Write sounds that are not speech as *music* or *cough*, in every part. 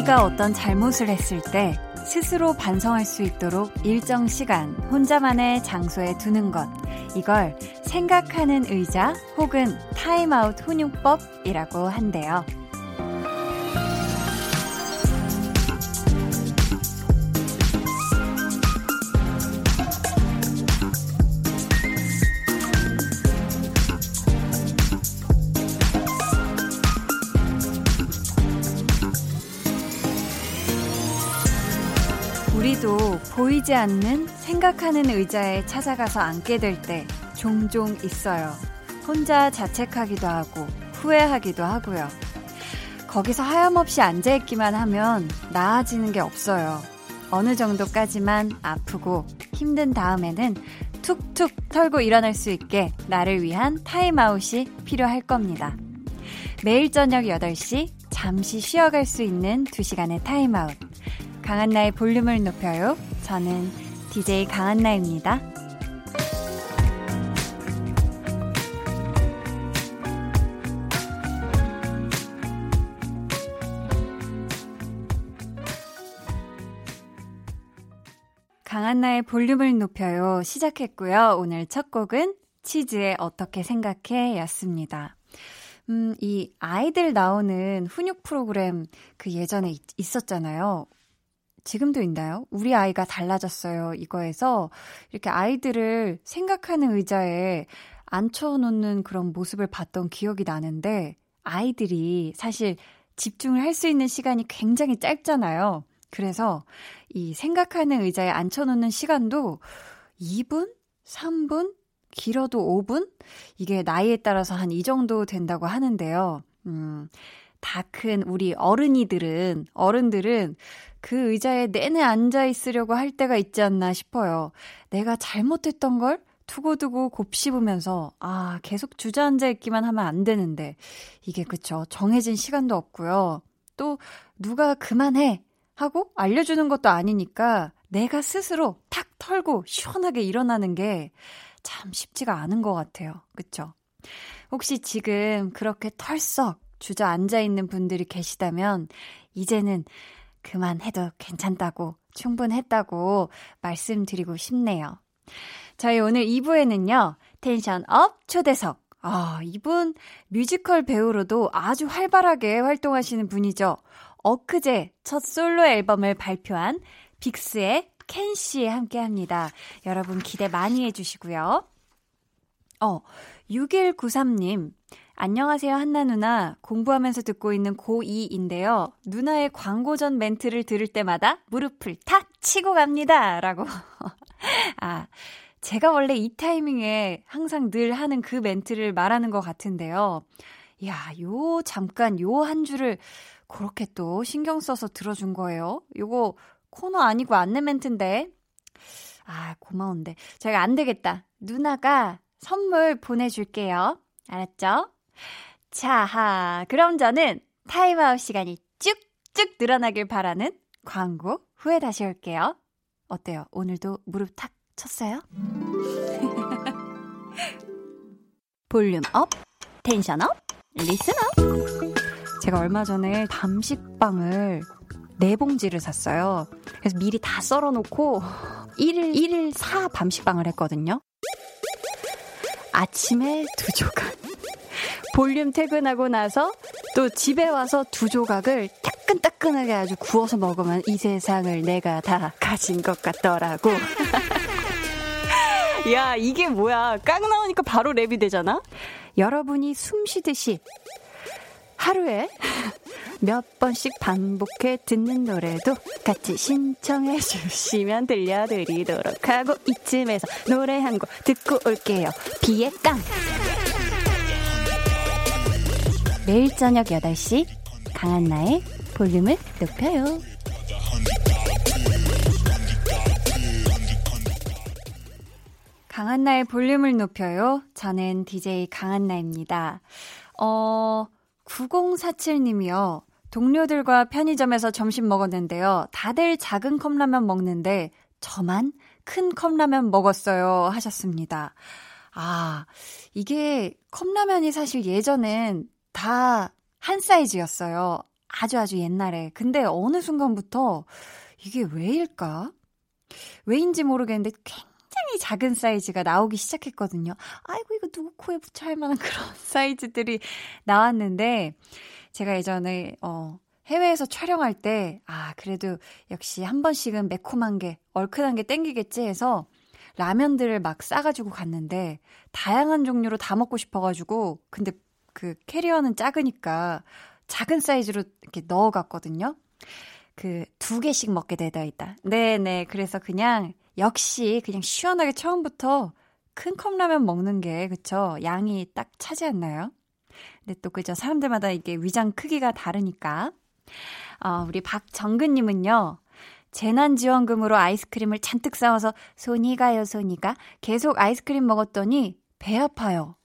아이가 어떤 잘못을 했을 때 스스로 반성할 수 있도록 일정 시간 혼자만의 장소에 두는 것. 이걸 생각하는 의자 혹은 타임아웃 훈육법이라고 한대요. 보이지 않는 생각하는 의자에 찾아가서 앉게 될 때 종종 있어요. 혼자 자책하기도 하고 후회하기도 하고요. 거기서 하염없이 앉아있기만 하면 나아지는 게 없어요. 어느 정도까지만 아프고 힘든 다음에는 툭툭 털고 일어날 수 있게 나를 위한 타임아웃이 필요할 겁니다. 매일 저녁 8시 잠시 쉬어갈 수 있는 2시간의 타임아웃. 강한나의 볼륨을 높여요. 저는 DJ 강한나입니다. 강한나의 볼륨을 높여요. 시작했고요. 오늘 첫 곡은 치즈의 어떻게 생각해 였습니다. 음, 이 아이들 나오는 훈육 프로그램 그 예전에 있, 있었잖아요. 지금도 있나요? 우리 아이가 달라졌어요. 이거에서 이렇게 아이들을 생각하는 의자에 앉혀놓는 그런 모습을 봤던 기억이 나는데 아이들이 사실 집중을 할 수 있는 시간이 굉장히 짧잖아요. 그래서 이 생각하는 의자에 앉혀놓는 시간도 2분? 3분? 길어도 5분? 이게 나이에 따라서 한 이 정도 된다고 하는데요. 음, 다 큰 우리 어른이들은, 어른들은 그 의자에 내내 앉아 있으려고 할 때가 있지 않나 싶어요. 내가 잘못했던 걸 두고두고 곱씹으면서, 아, 계속 주저앉아 있기만 하면 안 되는데. 이게 그쵸. 정해진 시간도 없고요. 또, 누가 그만해! 하고 알려주는 것도 아니니까 내가 스스로 탁 털고 시원하게 일어나는 게 참 쉽지가 않은 것 같아요. 그쵸? 혹시 지금 그렇게 털썩 주저앉아 있는 분들이 계시다면, 이제는 그만해도 괜찮다고, 충분했다고 말씀드리고 싶네요. 저희 오늘 2부에는요, tension up 초대석. 아, 이분 뮤지컬 배우로도 아주 활발하게 활동하시는 분이죠. 엊그제 첫 솔로 앨범을 발표한 빅스의 켄 씨 함께 합니다. 여러분 기대 많이 해주시고요. 어, 6193님. 안녕하세요, 한나 누나. 공부하면서 듣고 있는 고2인데요. 누나의 광고 전 멘트를 들을 때마다 무릎을 탁 치고 갑니다. 라고. *laughs* 아, 제가 원래 이 타이밍에 항상 늘 하는 그 멘트를 말하는 것 같은데요. 야, 요, 잠깐, 요 한 줄을 그렇게 또 신경 써서 들어준 거예요. 요거 코너 아니고 안내 멘트인데. 아, 고마운데. 제가 안 되겠다. 누나가 선물 보내줄게요. 알았죠? 자, 그럼 저는 타임아웃 시간이 쭉쭉 늘어나길 바라는 광고 후에 다시 올게요. 어때요? 오늘도 무릎 탁 쳤어요? *laughs* volume up, tension up, listen up. 제가 얼마 전에 밤식빵을 네 봉지를 샀어요. 그래서 미리 다 썰어놓고 1일, 1일 4 밤식빵을 했거든요. 아침에 두 조각. 볼륨 퇴근하고 나서 또 집에 와서 두 조각을 따끈따끈하게 아주 구워서 먹으면 이 세상을 내가 다 가진 것 같더라고. *laughs* 야, 이게 뭐야. 깡 나오니까 바로 랩이 되잖아? 여러분이 숨 쉬듯이 하루에 *laughs* 몇 번씩 반복해 듣는 노래도 같이 신청해 주시면 들려드리도록 하고 이쯤에서 노래 한 곡 듣고 올게요. 비의 깡! 매일 저녁 8시 강한나의 볼륨을 높여요. 강한나의 볼륨을 높여요. 저는 DJ 강한나입니다. 어, 9047님이요. 동료들과 편의점에서 점심 먹었는데요. 다들 작은 컵라면 먹는데 저만 큰 컵라면 먹었어요. 하셨습니다. 아, 이게 컵라면이 사실 예전엔 다 한 사이즈였어요. 아주 아주 옛날에. 근데 어느 순간부터 이게 왜일까? 왜인지 모르겠는데 굉장히 작은 사이즈가 나오기 시작했거든요. 아이고, 이거 누구 코에 붙여 할 만한 *laughs* 그런 사이즈들이 나왔는데, 제가 예전에, 어, 해외에서 촬영할 때, 아, 그래도 역시 한 번씩은 매콤한 게, 얼큰한 게 땡기겠지 해서 라면들을 막 싸가지고 갔는데, 다양한 종류로 다 먹고 싶어가지고, 근데 그 캐리어는 작으니까 작은 사이즈로 이렇게 넣어갔거든요. 그 두 개씩 먹게 되다 있다. 네네. 그래서 그냥 역시 그냥 시원하게 처음부터 큰 컵라면 먹는 게 그쵸 양이 딱 차지 않나요? 근데 또 그죠 사람들마다 이게 위장 크기가 다르니까 어, 우리 박정근님은요 재난지원금으로 아이스크림을 잔뜩 싸워서 손이 가요 손이 가 계속 아이스크림 먹었더니 배 아파요.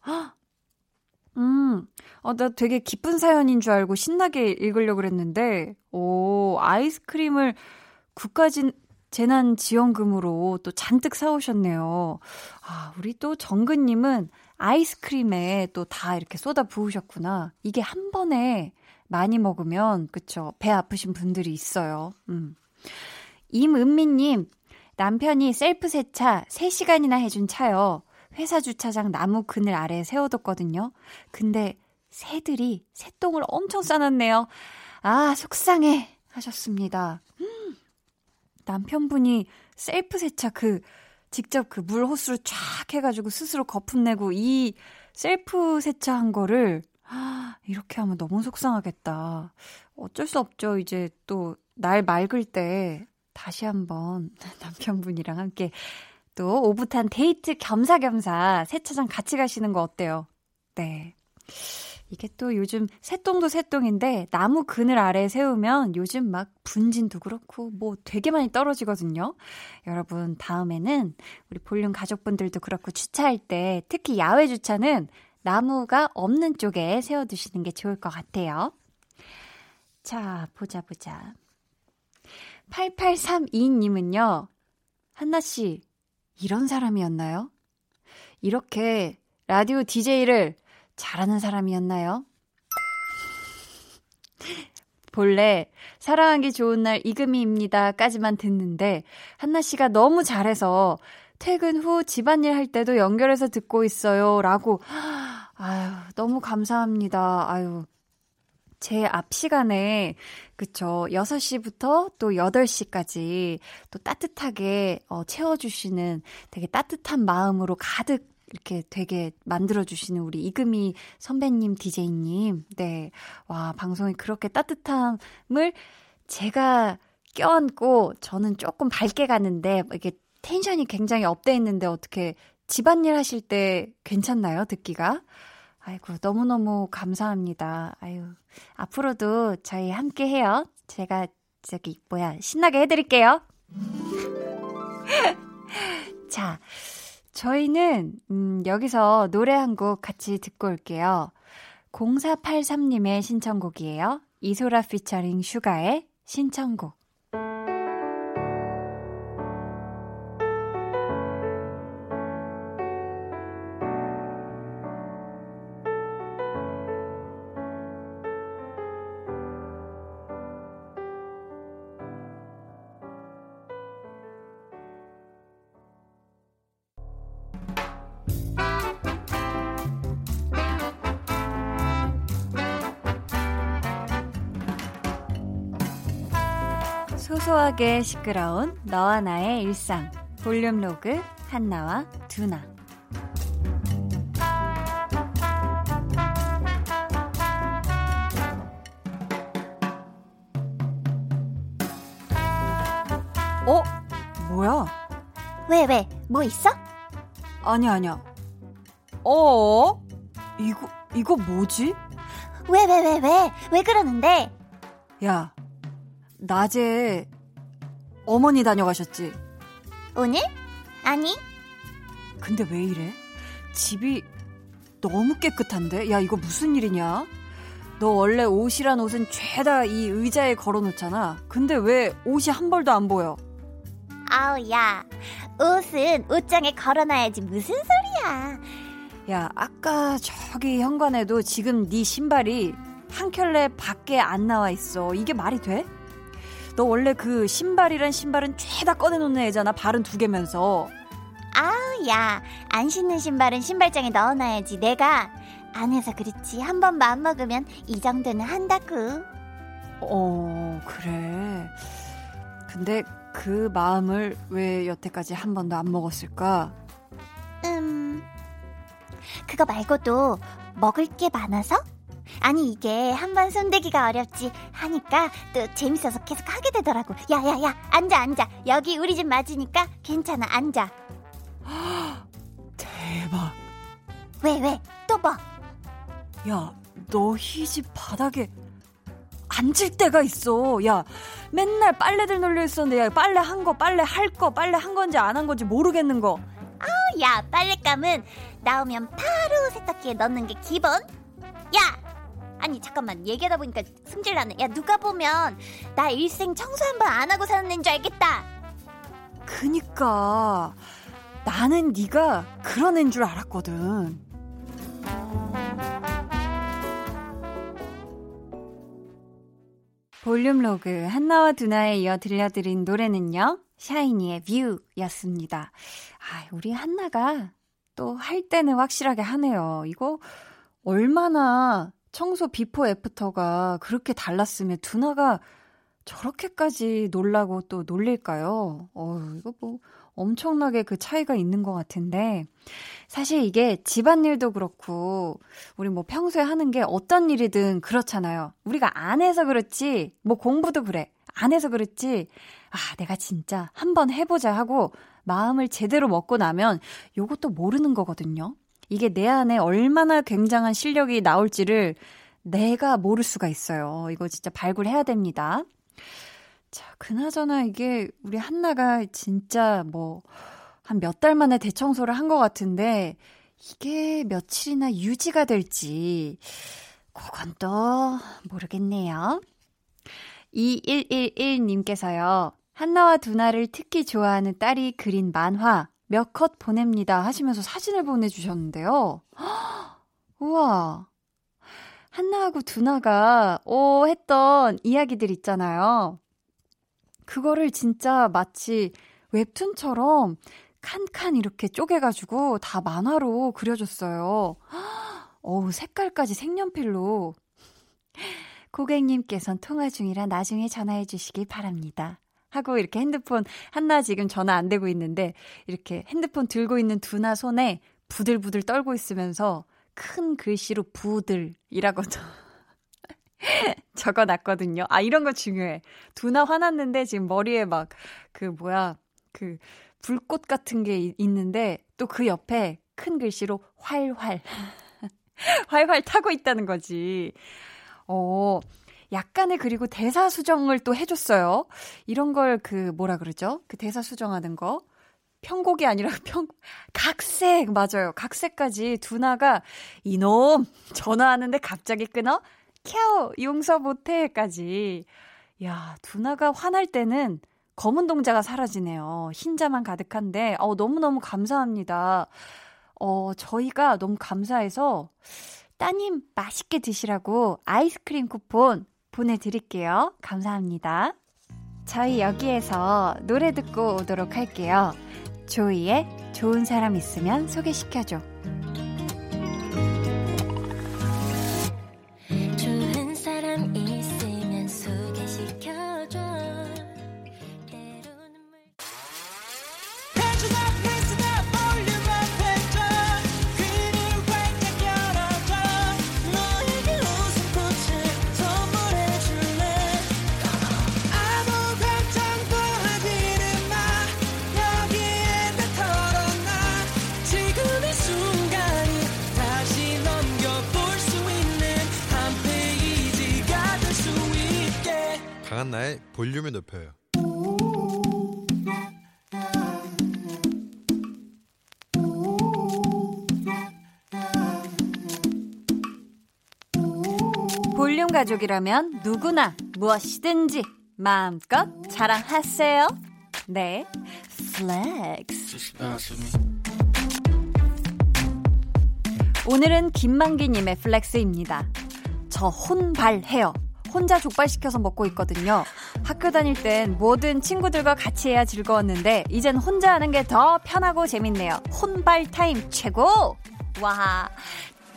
음, 어, 나 되게 기쁜 사연인 줄 알고 신나게 읽으려고 그랬는데, 오, 아이스크림을 국가진, 재난지원금으로 또 잔뜩 사오셨네요. 아, 우리 또 정근님은 아이스크림에 또 다 이렇게 쏟아 부으셨구나. 이게 한 번에 많이 먹으면, 그쵸. 배 아프신 분들이 있어요. 음. 임은미님, 남편이 셀프 세차 3시간이나 해준 차요. 회사 주차장 나무 그늘 아래에 세워뒀거든요. 근데 새들이 새똥을 엄청 싸놨네요. 아, 속상해. 하셨습니다. 음, 남편분이 셀프 세차 그, 직접 그 물 호스로 쫙 해가지고 스스로 거품 내고 이 셀프 세차한 거를, 아, 이렇게 하면 너무 속상하겠다. 어쩔 수 없죠. 이제 또 날 맑을 때 다시 한번 *laughs* 남편분이랑 함께 또 오붓한 데이트 겸사겸사 세차장 같이 가시는 거 어때요? 네. 이게 또 요즘 새똥도 새똥인데 나무 그늘 아래에 세우면 요즘 막 분진도 그렇고 뭐 되게 많이 떨어지거든요. 여러분 다음에는 우리 볼륨 가족분들도 그렇고 주차할 때 특히 야외 주차는 나무가 없는 쪽에 세워두시는 게 좋을 것 같아요. 자, 보자 보자. 8832님은요. 한나씨, 이런 사람이었나요? 이렇게 라디오 DJ를 잘하는 사람이었나요? 본래 사랑하기 좋은 날 이금희입니다까지만 듣는데 한나 씨가 너무 잘해서 퇴근 후 집안일 할 때도 연결해서 듣고 있어요라고 아유 너무 감사합니다. 아유 제 앞 시간에, 그쵸. 6시부터 또 8시까지 또 따뜻하게 어, 채워주시는 되게 따뜻한 마음으로 가득 이렇게 되게 만들어주시는 우리 이금희 선배님, 디제이님. 네. 와, 방송이 그렇게 따뜻함을 제가 껴안고 저는 조금 밝게 가는데 이게 텐션이 굉장히 up돼 있는데 어떻게 집안일 하실 때 괜찮나요? 듣기가? 아이고, 너무너무 감사합니다. 아유, 앞으로도 저희 함께 해요. 제가, 저기, 뭐야, 신나게 해드릴게요. *laughs* 자, 저희는, 음, 여기서 노래 한 곡 같이 듣고 올게요. 0483님의 신청곡이에요. 이소라 피처링 슈가의 신청곡. 소소하게 시끄러운 너와 나의 일상 볼륨 로그 한나와 두나 어? 뭐야? 왜, 왜? 뭐 있어? 아니, 아니야. 어? 이거, 이거 뭐지? 왜, 왜, 왜, 왜? 왜 그러는데? 야, 낮에 어머니 다녀가셨지? 오늘? 아니. 근데 왜 이래? 집이 너무 깨끗한데? 야, 이거 무슨 일이냐? 너 원래 옷이란 옷은 죄다 이 의자에 걸어 놓잖아. 근데 왜 옷이 한 벌도 안 보여? 아우, 야. 옷은 옷장에 걸어 놔야지. 무슨 소리야. 야, 아까 저기 현관에도 지금 네 신발이 한 켤레 밖에 안 나와 있어. 이게 말이 돼? 너 원래 그 신발이란 신발은 죄다 꺼내놓는 애잖아. 발은 두 개면서. 아우, 야. 안 신는 신발은 신발장에 넣어놔야지. 내가 안 해서 그렇지. 한 번 마음 먹으면 이 정도는 한다구. 어, 그래. 근데 그 마음을 왜 여태까지 한 번도 안 먹었을까? 음, 그거 말고도 먹을 게 많아서? 아니 이게 한 번 손대기가 어렵지 하니까 또 재밌어서 계속 하게 되더라고. 야야야 앉아 앉아 여기 우리 집 맞으니까 괜찮아 앉아. *gasps* 대박. 왜 왜? 또 뭐? 야, 너희 집 바닥에 앉을 때가 있어. 야, 맨날 빨래들 널려 있었는데, 야, 빨래 한 거, 빨래 할 거, 빨래 한 건지 안 한 건지 모르겠는 거. 아우, 야, 빨랫감은 나오면 바로 세탁기에 넣는 게 기본? 야! 아니, 잠깐만, 얘기하다 보니까 승질나네. 야, 누가 보면 나 일생 청소 한 번 안 하고 사는 줄 알겠다. 그니까, 나는 네가 그런 애인 줄 알았거든. 볼륨 로그 한나와 두나에 이어 들려드린 노래는요. 샤이니의 View였습니다. 아, 우리 한나가 또 할 때는 확실하게 하네요. 이거 얼마나 청소 비포 애프터가 그렇게 달랐으면 두나가 저렇게까지 놀라고 또 놀릴까요? 어, 이거 뭐 엄청나게 그 차이가 있는 것 같은데 사실 이게 집안일도 그렇고 우리 뭐 평소에 하는 게 어떤 일이든 그렇잖아요. 우리가 안 해서 그렇지 뭐 공부도 그래. 안 해서 그렇지 아 내가 진짜 한번 해보자 하고 마음을 제대로 먹고 나면 요것도 모르는 거거든요. 이게 내 안에 얼마나 굉장한 실력이 나올지를 내가 모를 수가 있어요. 이거 진짜 발굴해야 됩니다. 자, 그나저나 이게 우리 한나가 진짜 뭐, 한 몇 달 만에 대청소를 한 것 같은데, 이게 며칠이나 유지가 될지, 그건 또 모르겠네요. 2111님께서요, 한나와 두나를 특히 좋아하는 딸이 그린 만화 몇 컷 보냅니다 하시면서 사진을 보내주셨는데요. *gasps* 우와. 한나하고 두나가, 오, 했던 이야기들 있잖아요. 그거를 진짜 마치 웹툰처럼 칸칸 이렇게 쪼개가지고 다 만화로 그려줬어요. *gasps* 어우, 색깔까지 색연필로. *laughs* 고객님께선 통화 중이라 나중에 전화해 주시기 바랍니다. 하고 이렇게 핸드폰 한나 지금 전화 안 되고 있는데 이렇게 핸드폰 들고 있는 두나 손에 부들부들 떨고 있으면서 큰 글씨로 부들이라고 *laughs* 적어 놨거든요. 아, 이런 거 중요해. 두나 화났는데 지금 머리에 막 그 뭐야, 그 불꽃 같은 게 있는데 또 그 옆에 큰 글씨로 활활. *laughs* 활활 타고 있다는 거지. 어, 약간의 그리고 대사 수정을 또 해줬어요. 이런 걸 그 뭐라 그러죠? 그 대사 수정하는 거. 편곡이 아니라 *laughs* 평, 각색, 맞아요. 각색까지 두나가 이놈 전화하는데 갑자기 끊어? 캬오 용서 못해까지. 야, 두나가 화날 때는 검은 동자가 사라지네요. 흰자만 가득한데, 어, 너무 너무 감사합니다. 어, 저희가 너무 감사해서 따님 맛있게 드시라고 아이스크림 쿠폰 보내드릴게요. 감사합니다. 저희 여기에서 노래 듣고 오도록 할게요. 조이의 좋은 사람 있으면 소개시켜줘. 한나의 볼륨을 높여요. 가족이라면 누구나 무엇이든지 마음껏 자랑하세요. Netflex. 오늘은 김만기님의 flex입니다. 저 혼발해요. 혼자 족발시켜서 먹고 있거든요. 학교 다닐 땐 뭐든 친구들과 같이 해야 즐거웠는데 이젠 혼자 하는 게 더 편하고 재밌네요. 혼발 타임 최고! 와,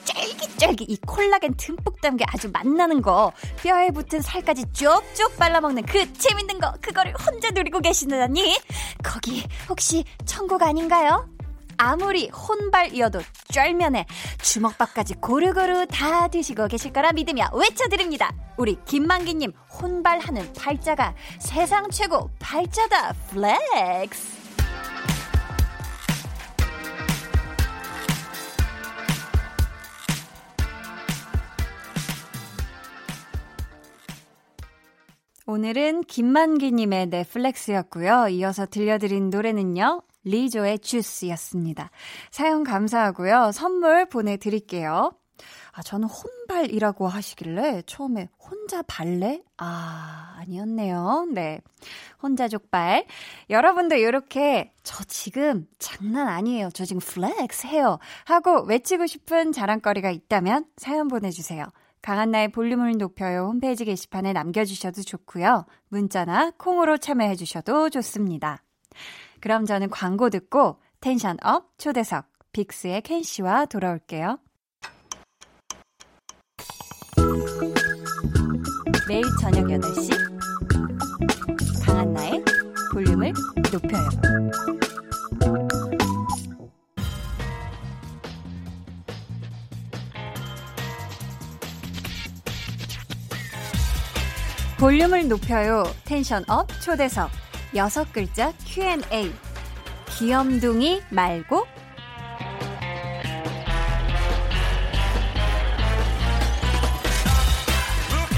쫄깃쫄깃 이 콜라겐 듬뿍 담겨 아주 맛나는 거 뼈에 붙은 살까지 쭉쭉 빨라먹는 그 재밌는 거 그거를 혼자 누리고 계시다니 거기 혹시 천국 아닌가요? 아무리 혼발이어도 쫄면에 주먹밥까지 고루고루 다 드시고 계실 거라 믿으며 외쳐드립니다. 우리 김만기님 혼발하는 팔자가 세상 최고 팔자다 flex. 오늘은 김만기님의 Netflex였고요. 이어서 들려드린 노래는요. 리조의 Juice였습니다. 사연 감사하고요. 선물 보내드릴게요. 아, 저는 혼발이라고 하시길래 처음에 혼자 발레? 아, 아니었네요. 네. 혼자 족발. 여러분도 이렇게 저 지금 장난 아니에요. 저 지금 flex 해요. 하고 외치고 싶은 자랑거리가 있다면 사연 보내주세요. 강한나의 볼륨을 높여요 홈페이지 게시판에 남겨주셔도 좋고요. 문자나 콩으로 참여해주셔도 좋습니다. 그럼 저는 광고 듣고 tension up 초대석 빅스의 켄 씨와 돌아올게요. 매일 저녁 8시 강한나의 볼륨을 높여요. 볼륨을 높여요. tension up 초대석. 여섯 글자 Q&A. 귀염둥이 말고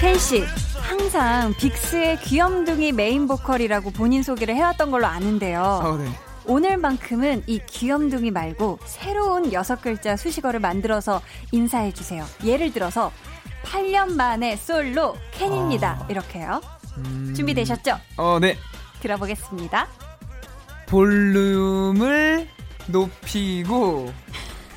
켄씨 항상 빅스의 귀염둥이 메인 보컬이라고 본인 소개를 해왔던 걸로 아는데요. 어, 네. 오늘만큼은 이 귀염둥이 말고 새로운 여섯 글자 수식어를 만들어서 인사해 주세요. 예를 들어서 8년 만에 솔로 켄입니다. 아. 이렇게요. 음... 준비되셨죠? 어, 네. 들어보겠습니다. 볼륨을 높이고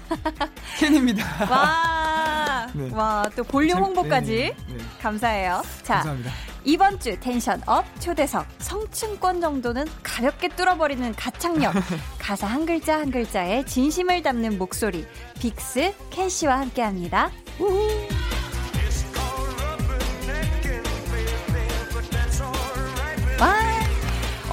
*laughs* 켄입니다. 와, *laughs* 네. 와, 또 볼륨 참- 홍보까지 네, 네. 감사해요. 자, 감사합니다. 이번 주 tension up 초대석 성층권 정도는 가볍게 뚫어버리는 가창력 *laughs* 가사 한 글자 한 글자에 진심을 담는 목소리 빅스 켄 씨와 함께합니다. 와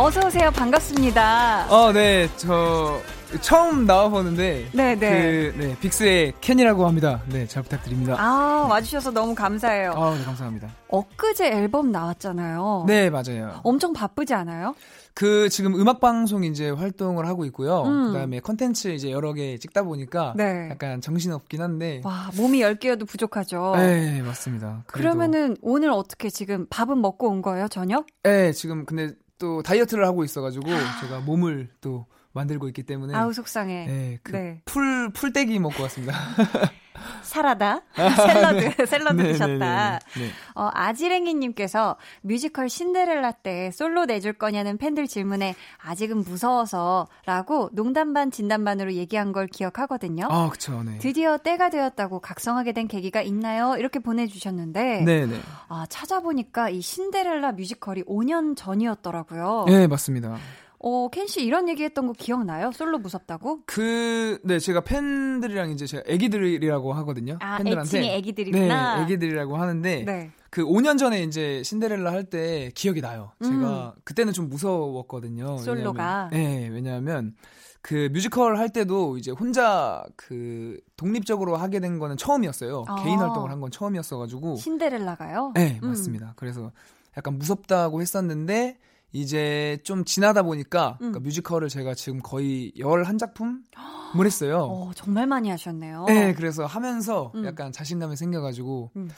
어서 오세요 반갑습니다. 어, 네. 저 처음 나와보는데 네네. 그 네, 빅스의 켄이라고 합니다. 네, 잘 부탁드립니다. 아 와주셔서 너무 감사해요. 아, 네, 감사합니다. 엊그제 앨범 나왔잖아요. 네, 맞아요. 엄청 바쁘지 않아요? 그 지금 음악 방송 이제 활동을 하고 있고요. 음. 그다음에 컨텐츠 이제 여러 개 찍다 보니까 네. 약간 정신 없긴 한데. 와 몸이 10개여도 부족하죠. 네, 맞습니다. 그래도- 그러면은 오늘 어떻게 지금 밥은 먹고 온 거예요, 저녁? 네, 지금 근데 또 다이어트를 하고 있어가지고 제가 몸을 또 만들고 있기 때문에 아우 속상해. 네, 그 네. 풀 풀떼기 먹고 왔습니다. *laughs* 사라다, 샐러드, *laughs* 샐러드 네, 드셨다. 네, 네, 네. 어, 아지랭이님께서 뮤지컬 신데렐라 때 솔로 내줄 거냐는 팬들 질문에 아직은 무서워서라고 농담 반 진담 반으로 얘기한 걸 기억하거든요. 아, 그쵸, 네. 드디어 때가 되었다고 각성하게 된 계기가 있나요? 이렇게 보내주셨는데 네, 네. 아 찾아보니까 이 신데렐라 뮤지컬이 5년 전이었더라고요. 네, 맞습니다. 어, 켄 씨 이런 얘기 했던 거 기억나요? 솔로 무섭다고? 그, 네, 제가 팬들이랑 이제 제가 애기들이라고 하거든요. 아, 팬들한테. 애칭이 애기들이구나. 네, 애기들이라고 하는데 네. 그 5년 전에 이제 신데렐라 할 때 기억이 나요. 음. 제가 그때는 좀 무서웠거든요. 솔로가. 왜냐하면, 네, 왜냐하면 그 뮤지컬 할 때도 이제 혼자 그 독립적으로 하게 된 거는 처음이었어요. 아. 개인 활동을 한 건 처음이었어가지고. 신데렐라가요? 네, 음. 맞습니다. 그래서 약간 무섭다고 했었는데 이제 좀 지나다 보니까 음. 그러니까 뮤지컬을 제가 지금 거의 11작품을 했어요. *gasps* 어, 정말 많이 하셨네요. 네, 그래서 하면서 음. 약간 자신감이 생겨가지고 음.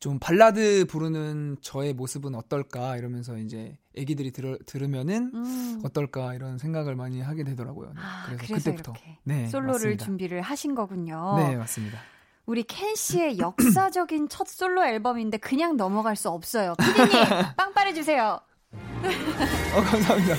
좀 발라드 부르는 저의 모습은 어떨까 이러면서 이제 애기들이 들, 들으면은 음. 어떨까 이런 생각을 많이 하게 되더라고요. 네, 아, 그래서, 그래서 그때부터 이렇게 네, 솔로를 맞습니다. 준비를 하신 거군요. 네, 맞습니다. 우리 켄 씨의 역사적인 첫 솔로 앨범인데 그냥 넘어갈 수 없어요. 피디님, *laughs* 빵빠레 주세요. *laughs* 어, 감사합니다.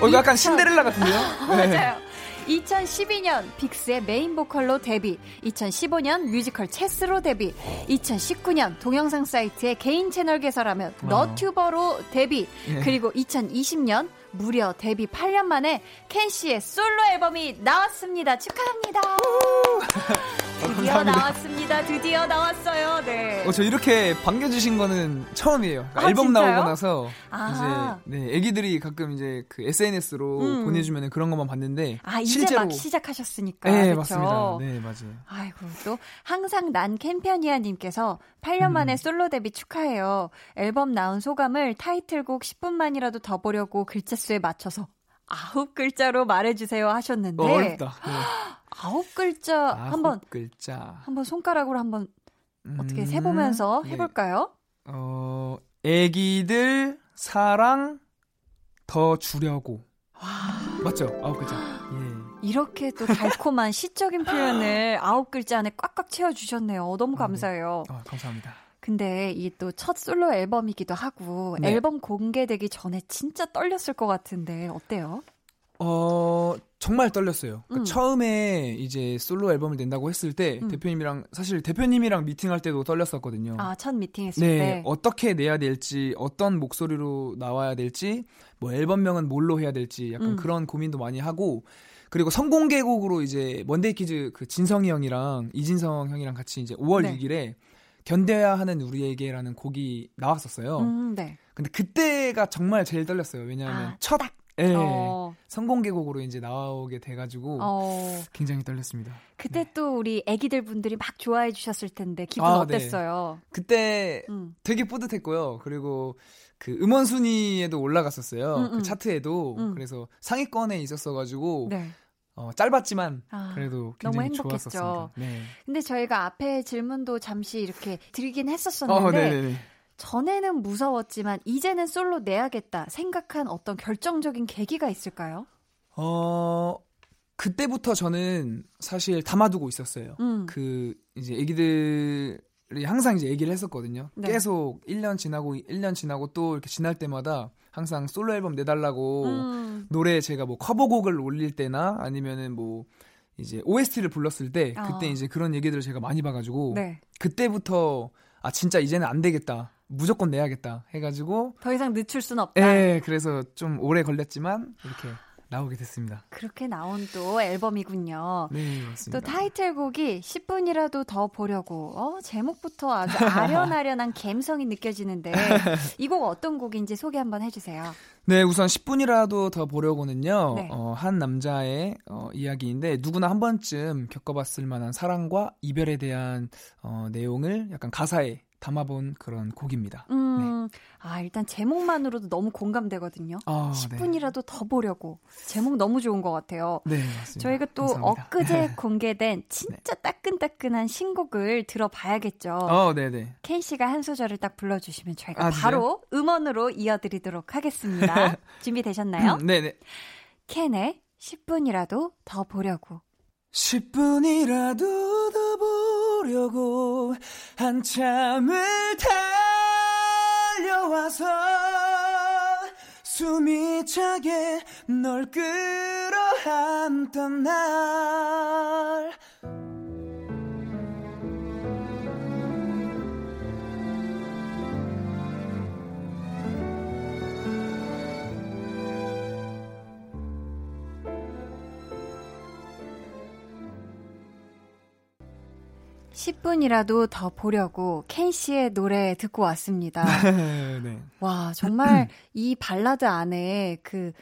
어, 이거 약간 신데렐라 같은데요? *laughs* 네. 맞아요. 2012년 빅스의 메인 보컬로 데뷔, 2015년 뮤지컬 체스로 데뷔, 2019년 동영상 사이트의 개인 채널 개설하며 어. 너튜버로 데뷔, 예. 그리고 2020년 무려 데뷔 8년 만에 켄 씨의 솔로 앨범이 나왔습니다. 축하합니다. *laughs* 드디어 감사합니다. 나왔습니다. 드디어 나왔어요. 네. 어, 저 이렇게 반겨주신 거는 처음이에요. 그러니까 아, 앨범 진짜요? 나오고 나서 아. 이제 네 애기들이 가끔 이제 그 SNS로 음. 보내주면 그런 것만 봤는데 아, 이제 실제로 막 시작하셨으니까. 네 그쵸? 맞습니다. 네 맞아요. 아이고 또 항상 난 캠페니아님께서 8년 음. 만에 솔로 데뷔 축하해요. 앨범 나온 소감을 타이틀곡 10분만이라도 더 보려고 글자 수에 맞춰서 아홉 글자로 말해주세요 하셨는데 어, 어렵다. 네. *gasps* 아홉 글자 아홉 한번 글자. 한번 손가락으로 한번 어떻게 음, 세보면서 네. 해볼까요? 어 애기들 사랑 더 주려고. 맞죠? 아홉 글자. 예. 이렇게 또 달콤한 시적인 표현을 아홉 글자 안에 꽉꽉 채워주셨네요. 너무 아, 네. 감사해요. 아, 감사합니다. 근데 이 또 첫 솔로 앨범이기도 하고 네. 앨범 공개되기 전에 진짜 떨렸을 것 같은데 어때요? 어, 정말 떨렸어요. 그러니까 음. 처음에 이제 솔로 앨범을 낸다고 했을 때 음. 대표님이랑 사실 대표님이랑 미팅할 때도 떨렸었거든요. 아, 첫 미팅 했을 네, 때. 어떻게 내야 될지, 어떤 목소리로 나와야 될지, 뭐 앨범명은 뭘로 해야 될지 약간 음. 그런 고민도 많이 하고 그리고 선공개곡으로 이제 먼데이 키즈 그 진성이 형이랑 이진성 형이랑 같이 이제 5월 네. 6일에 견뎌야 하는 우리에게라는 곡이 나왔었어요. 음, 네. 근데 그때가 정말 제일 떨렸어요. 왜냐하면 아, 첫 딱. 예, 어, 성공개곡으로 이제 나오게 돼가지고 어. 굉장히 떨렸습니다. 그때 또 우리 애기들 분들이 막 좋아해 주셨을 텐데 기분 아, 네. 어땠어요? 그때 음. 되게 뿌듯했고요. 그리고 그 음원 순위에도 올라갔었어요. 음, 음. 그 차트에도 음. 그래서 상위권에 있었어가지고 네. 어, 짧았지만 아, 그래도 너무 굉장히 행복했죠. 좋았었습니다. 네. 근데 저희가 앞에 질문도 잠시 이렇게 드리긴 어, 했었었는데 네네네. 전에는 무서웠지만 이제는 솔로 내야겠다 생각한 어떤 결정적인 계기가 있을까요? 어 그때부터 저는 사실 담아두고 있었어요. 음. 그 이제 애기들이 항상 이제 얘기를 했었거든요. 네. 계속 1년 지나고 1년 지나고 또 이렇게 지날 때마다 항상 솔로 앨범 내달라고 음. 노래 제가 뭐 커버곡을 올릴 때나 아니면은 뭐 이제 OST를 불렀을 때 아. 그때 이제 그런 얘기들을 제가 많이 봐가지고 네. 그때부터 아 진짜 이제는 안 되겠다 무조건 내야겠다 해가지고 더 이상 늦출 순 없다. 예 그래서 좀 오래 걸렸지만 이렇게 나오게 됐습니다. 그렇게 나온 또 앨범이군요. 네 맞습니다. 또 타이틀곡이 10분이라도 더 보려고 어, 제목부터 아주 *laughs* 아련아련한 감성이 느껴지는데 이 곡 어떤 곡인지 소개 한번 해주세요. 네, 우선 10분이라도 더 보려고는요. 네. 어, 한 남자의 어, 이야기인데 누구나 한 번쯤 겪어봤을 만한 사랑과 이별에 대한 어, 내용을 약간 가사에 담아본 그런 곡입니다. 음, 아 일단 제목만으로도 너무 공감되거든요. 아, 10분이라도 더 보려고 제목 너무 좋은 것 같아요. 네, 네 맞습니다. 저희가 또 감사합니다. 엊그제 *laughs* 공개된 진짜 따끈따끈한 신곡을 들어봐야겠죠. 어, 네, 네. 켄 씨가 한 소절을 딱 불러주시면 저희가 아, 바로 음원으로 이어드리도록 하겠습니다. *laughs* 준비되셨나요? 네, 네. 켄의 10분이라도 더 보려고. 10분이라도 더 보려고 한참을 달려와서 숨이 차게 널 끌어안던 날 10분이라도 더 보려고 켄 씨의 노래 듣고 왔습니다. *laughs* 네. 와, 정말 *clears throat* 이 발라드 안에 그,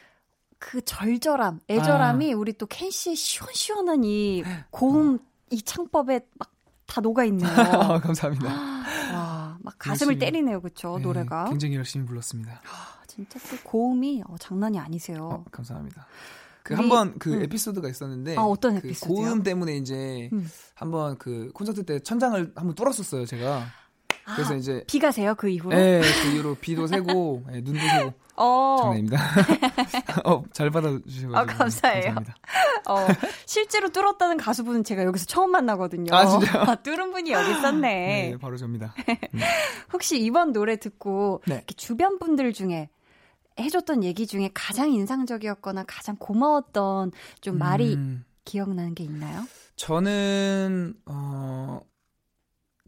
그 절절함, 애절함이 우리 또 켄 씨의 시원시원한 이 *gasps* 고음, 이 창법에 막 다 녹아있네요. *laughs* 아, 감사합니다. *gasps* 와, 막 가슴을 열심히. 때리네요, 그쵸, 네, 노래가. 굉장히 열심히 불렀습니다. 아, 진짜 또 고음이 어, 장난이 아니세요. 어, 감사합니다. 그 우리- 한번 그 음. 에피소드가 있었는데 아, 어떤 그 에피소드요? 고음 때문에 이제 음. 한번 그 콘서트 때 천장을 한번 뚫었었어요, 제가. 그래서 이제 비가 새요 그 이후로? 네, 그 이후로 비도 새고 예, *laughs* 눈도 새고 어. 장난입니다. *laughs* 어, 잘 받아주셔가지고 아, 감사해요. 어, 실제로 뚫었다는 가수분은 제가 여기서 처음 만나거든요. 아, 진짜요? 아, 뚫은 분이 여기 있었네. 네, 바로 접니다. *laughs* 혹시 이번 노래 듣고 네. 주변 분들 중에 해줬던 얘기 중에 가장 인상적이었거나 가장 고마웠던 좀 말이 음, 기억나는 게 있나요? 저는 어,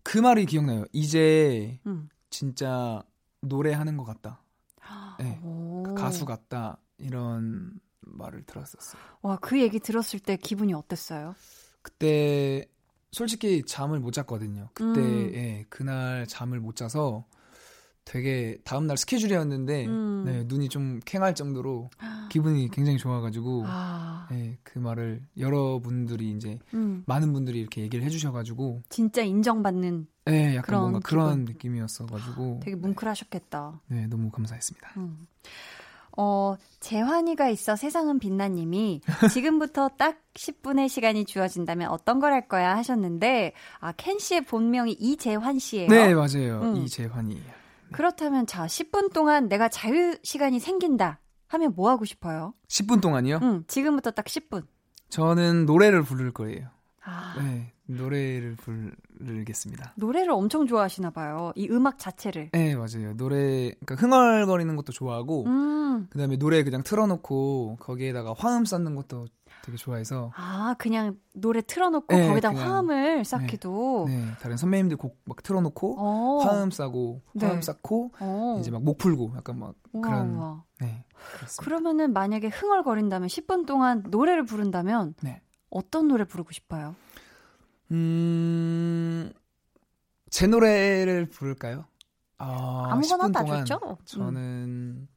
그 말이 기억나요. 이제 음. 진짜 노래하는 것 같다. 네, 오. 그 가수 같다. 이런 말을 들었었어요. 와, 그 얘기 들었을 때 기분이 어땠어요? 그때 솔직히 잠을 못 잤거든요. 그때 음. 예, 그날 잠을 못 자서 되게 다음 날 스케줄이었는데 음. 네, 눈이 좀 캥할 정도로 *gasps* 기분이 굉장히 좋아가지고 아, 예, 그 말을 여러분들이 이제 음, 많은 분들이 이렇게 얘기를 해주셔가지고 진짜 인정받는 예, 약간 그런 뭔가 기분. 그런 느낌이었어가지고 *gasps* 되게 뭉클하셨겠다. 네, 너무 감사했습니다. 음. 어, 재환이가 있어 세상은 빛나님이 *laughs* 지금부터 딱 10분의 시간이 주어진다면 어떤 걸 할 거야 하셨는데, 아, 켄 씨의 본명이 이재환 씨예요 네, 맞아요. 음. 이재환이에요. 그렇다면 자, 10분 동안 내가 자유 시간이 생긴다 하면 뭐 하고 싶어요? 10분 동안이요? 응, 지금부터 딱 10분. 저는 노래를 부를 거예요. 아, 네, 노래를 부르겠습니다. 노래를 엄청 좋아하시나 봐요. 이 음악 자체를. 네, 맞아요. 노래, 그러니까 흥얼거리는 것도 좋아하고, 음. 그 다음에 노래 그냥 틀어 놓고, 거기에다가 화음 쌓는 것도 되게 좋아해서, 아, 그냥 노래 틀어놓고 네, 거기다 그냥, 화음을 쌓기도. 네, 다른 선배님들 곡 막 틀어놓고, 어. 화음 싸고, 네. 화음 쌓고, 어. 이제 막 목 풀고, 약간 막 우와, 그런, 우와. 네. 그렇습니다. 그러면은 만약에 흥얼거린다면 10분 동안 노래를 부른다면 네. 어떤 노래 부르고 싶어요? 음, 제 노래를 부를까요? 아, 아무거나 10분 다 좋죠. 음. 저는,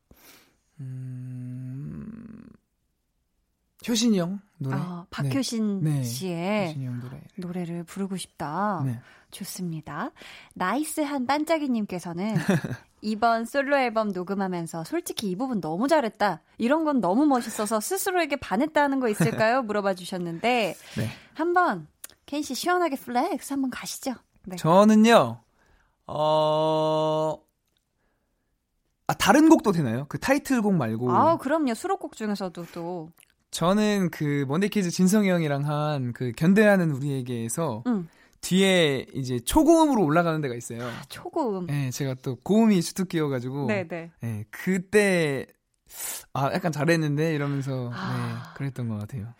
음, 효신이 형 노래? 아, 박효신 네. 씨의 효신이 형 노래. 노래 를 부르고 싶다. 네. 좋습니다. 나이스한 반짝이님께서는 *laughs* 이번 솔로 앨범 녹음하면서 솔직히 이 부분 너무 잘했다. 이런 건 너무 멋있어서 스스로에게 반했다는 거 있을까요? *laughs* 물어봐 주셨는데 네. 한번 켄 씨 시원하게 flex 한번 가시죠. 네. 저는요, 어, 아, 다른 곡도 되나요? 그 타이틀곡 말고. 아, 그럼요. 수록곡 중에서도 또 저는 그 먼데이키즈 진성이 형이랑 한 그 견뎌하는 우리에게에서 음, 뒤에 이제 초고음으로 올라가는 데가 있어요. 초고음. 네, 제가 또 고음이 주특기여가지고. 네, 네. 네, 그때 아 약간 잘했는데 이러면서 아. 네, 그랬던 것 같아요.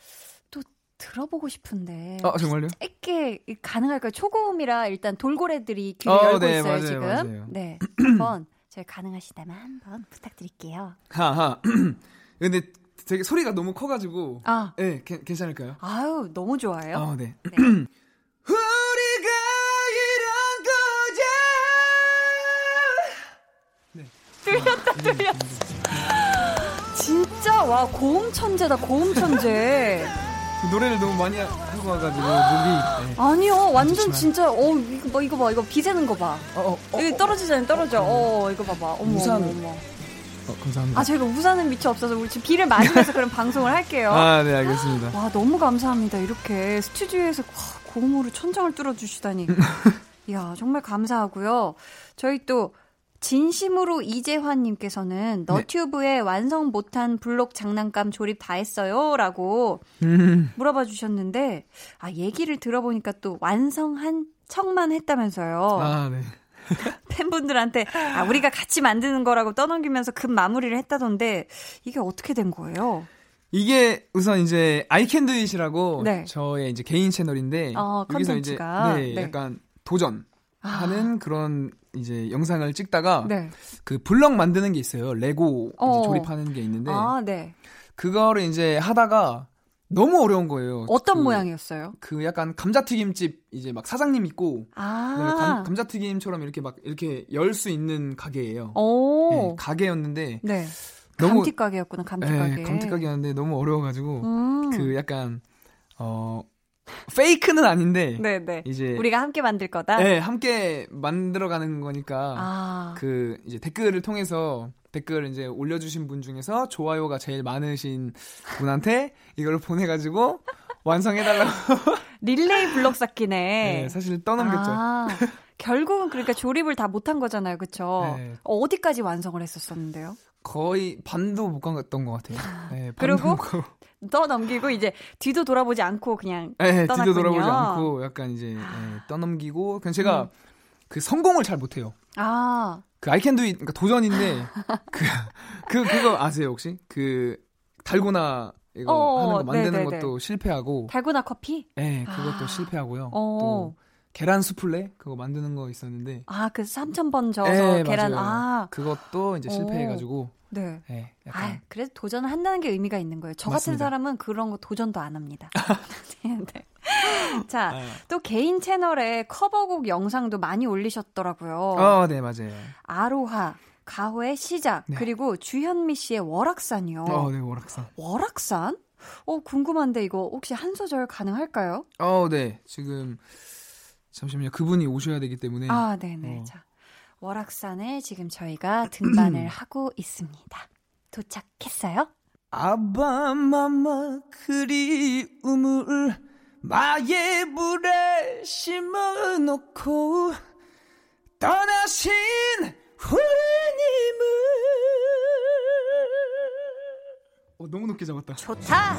들어보고 싶은데 아 정말요? 짧게 가능할까요? 초고음이라 일단 돌고래들이 귀를 어, 열고 네, 있어요 맞아요, 지금. 맞아요. 네, *clears throat* 한번 저희 가능하시다면 한번 부탁드릴게요. 하하. *clears throat* 근데 되게 소리가 너무 커가지고. 아, 네, 괜- 괜찮을까요? 아유 너무 좋아요. 아, 네. 네. *clears throat* 우리가 이런 거야. 네. 뚫렸다, 뚫렸어. 진짜 와 고음 천재다 고음 천재. 그 *laughs* 노래를 너무 많이 하고 와가지고 목이. 네. 아니요 완전. 진짜 어 이거 봐 이거 봐 이거 비 새는 거 봐. 어, 어, 어, 여기 떨어지잖아요 떨어져. 어 이거 봐봐. 어머 우산. 어머 어머. 어, 감사합니다. 아 저희가 우산은 미처 없어서 우리 지금 비를 맞으면서 그런 *laughs* 방송을 할게요. 아, 네, 알겠습니다. 와 너무 감사합니다. 이렇게 스튜디오에서 와, 고음으로 천장을 뚫어주시다니. *laughs* 이야 정말 감사하고요. 저희 또 진심으로 이재환님께서는 너튜브에 완성 못한 블록 장난감 조립 다 했어요 라고 음. 물어봐 주셨는데 아 얘기를 들어보니까 또 완성한 척만 했다면서요. 아, 네. *laughs* 팬분들한테 아 우리가 같이 만드는 거라고 떠넘기면서 급 마무리를 했다던데 이게 어떻게 된 거예요? 이게 우선 이제 아이캔드잇이라고 네. 저의 이제 개인 채널인데 어, 여기서 이제. 네, 네. 약간 도전 하는 아. 그런 이제 영상을 찍다가 네. 그 블럭 만드는 게 있어요. 레고 어. 조립하는 게 있는데 아, 네. 그거를 이제 하다가 너무 어려운 거예요. 어떤 그, 모양이었어요? 그 약간 감자튀김집 이제 막 사장님 있고 아. 감, 감자튀김처럼 이렇게 막 이렇게 열 수 있는 가게예요. 오. 네, 가게였는데 네. 너무- 감튀 가게였구나. 감튀 가게. 네, 감튀 가게였는데 너무 어려워가지고 음. 그 약간 어 페이크는 아닌데 네, 네. 이제 우리가 함께 만들 거다. 네, 함께 만들어가는 거니까 아. 그 이제 댓글을 통해서 댓글을 이제 올려주신 분 중에서 좋아요가 제일 많으신 분한테 이걸 보내가지고 *laughs* 완성해달라고 릴레이 블록 쌓기네. *laughs* 네, 사실 떠넘겼죠. 아, 결국은 그러니까 조립을 다 못한 거잖아요, 그쵸? 네. 어디까지 완성을 했었었는데요? 거의 반도 못 갔던 것 같아요. 네, 그리고. 떠넘기고 이제 뒤도 돌아보지 않고 그냥 네, 떠났군요. 뒤도 돌아보지 않고 약간 이제 네, 떠넘기고 그냥 제가 음. 그 성공을 잘 못해요. 아, 그 I can do it 그러니까 도전인데 *laughs* 그, 그 그거 아세요 혹시? 그 달고나 이거 어어, 하는 거 만드는 네네네. 것도 실패하고 달고나 커피? 네, 그것도 아. 실패하고요. 어. 또 계란 수플레 그거 만드는 거 있었는데 아, 그 3,000번 저어서 네, 계란, 맞아요. 아, 그것도 이제 실패해가지고 네. 네, 아, 그래도 도전을 한다는 게 의미가 있는 거예요. 저 같은 맞습니다. 사람은 그런 거 도전도 안 합니다. *laughs* 네. 자, 아. 또 개인 채널에 커버곡 영상도 많이 올리셨더라고요. 어, 네 맞아요. 아로하, 가호의 시작, 네. 그리고 주현미 씨의 월악산이요. 어, 네 월악산. 월악산? 어, 궁금한데 이거 혹시 한 소절 가능할까요? 어, 네 지금 잠시만요. 그분이 오셔야 되기 때문에 아, 네네. 어. 자, 월악산에 지금 저희가 *clears throat* 등반을 하고 있습니다. 도착했어요? 아바 마마 그리움을 마의 물에 심어놓고 떠나신 후배님을 어, 너무 높게 잡았다. 좋다!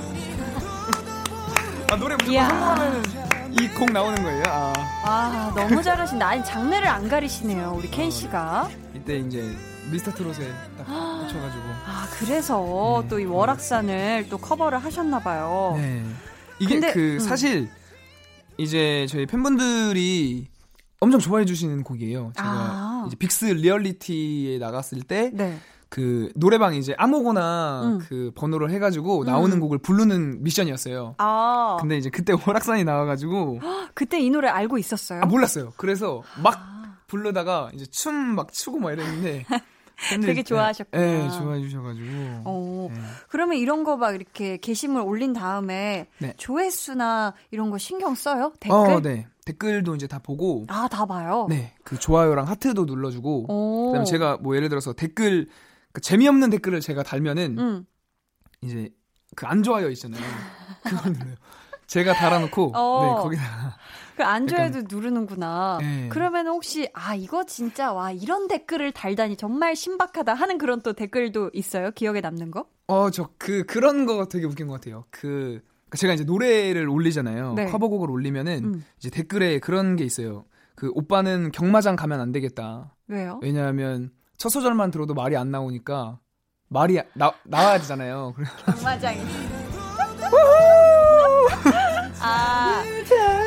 아 노래 무조건. 성공하면 이곡 나오는 거예요. 아 아, 너무 잘하신다. 아니, 장르를 안 가리시네요, 우리 켄 씨가. 이때 이제 미스터 트롯에 딱 꽂혀가지고. 아, 그래서 네. 또이 월악산을 또 커버를 하셨나봐요. 네. 이게 근데, 그 음. 사실 이제 저희 팬분들이 엄청 좋아해 주시는 곡이에요. 제가 아. 이제 빅스 리얼리티에 나갔을 때 그 네. 노래방 이제 아무거나 음. 그 번호를 해가지고 나오는 음. 곡을 부르는 미션이었어요. 아, 근데 이제 그때 오락산이 나와가지고 *gasps* 그때 이 노래 알고 있었어요? 아 몰랐어요. 그래서 막 아. 부르다가 이제 춤 막 추고 막 이랬는데 *laughs* 되게 좋아하셨구나. 네, 좋아해 주셔가지고. 어, 네. 그러면 이런 거 막 이렇게 게시물 올린 다음에 네. 조회수나 이런 거 신경 써요? 댓글? 어, 네. 댓글도 이제 다 보고 아, 다 봐요? 네, 그 좋아요랑 하트도 눌러주고 오. 그다음에 제가 뭐 예를 들어서 댓글 그 재미없는 댓글을 제가 달면은 음. 이제 그 안 좋아요 있잖아요. 그걸 눌러요. 제가 달아놓고 어. 네 거기다가 그안 좋아해도 누르는구나. 네. 그러면 혹시 아 이거 진짜 와 이런 댓글을 달다니 정말 신박하다 하는 그런 또 댓글도 있어요? 기억에 남는 거? 어 저 그 그런 거 되게 웃긴 것 같아요. 그 그러니까 제가 이제 노래를 올리잖아요. 네. 커버곡을 올리면은 음. 이제 댓글에 그런 게 있어요. 그 오빠는 경마장 가면 안 되겠다. 왜요? 왜냐하면 첫 소절만 들어도 말이 안 나오니까 말이 나, 나와야 되잖아요. 경마장이. *laughs* 아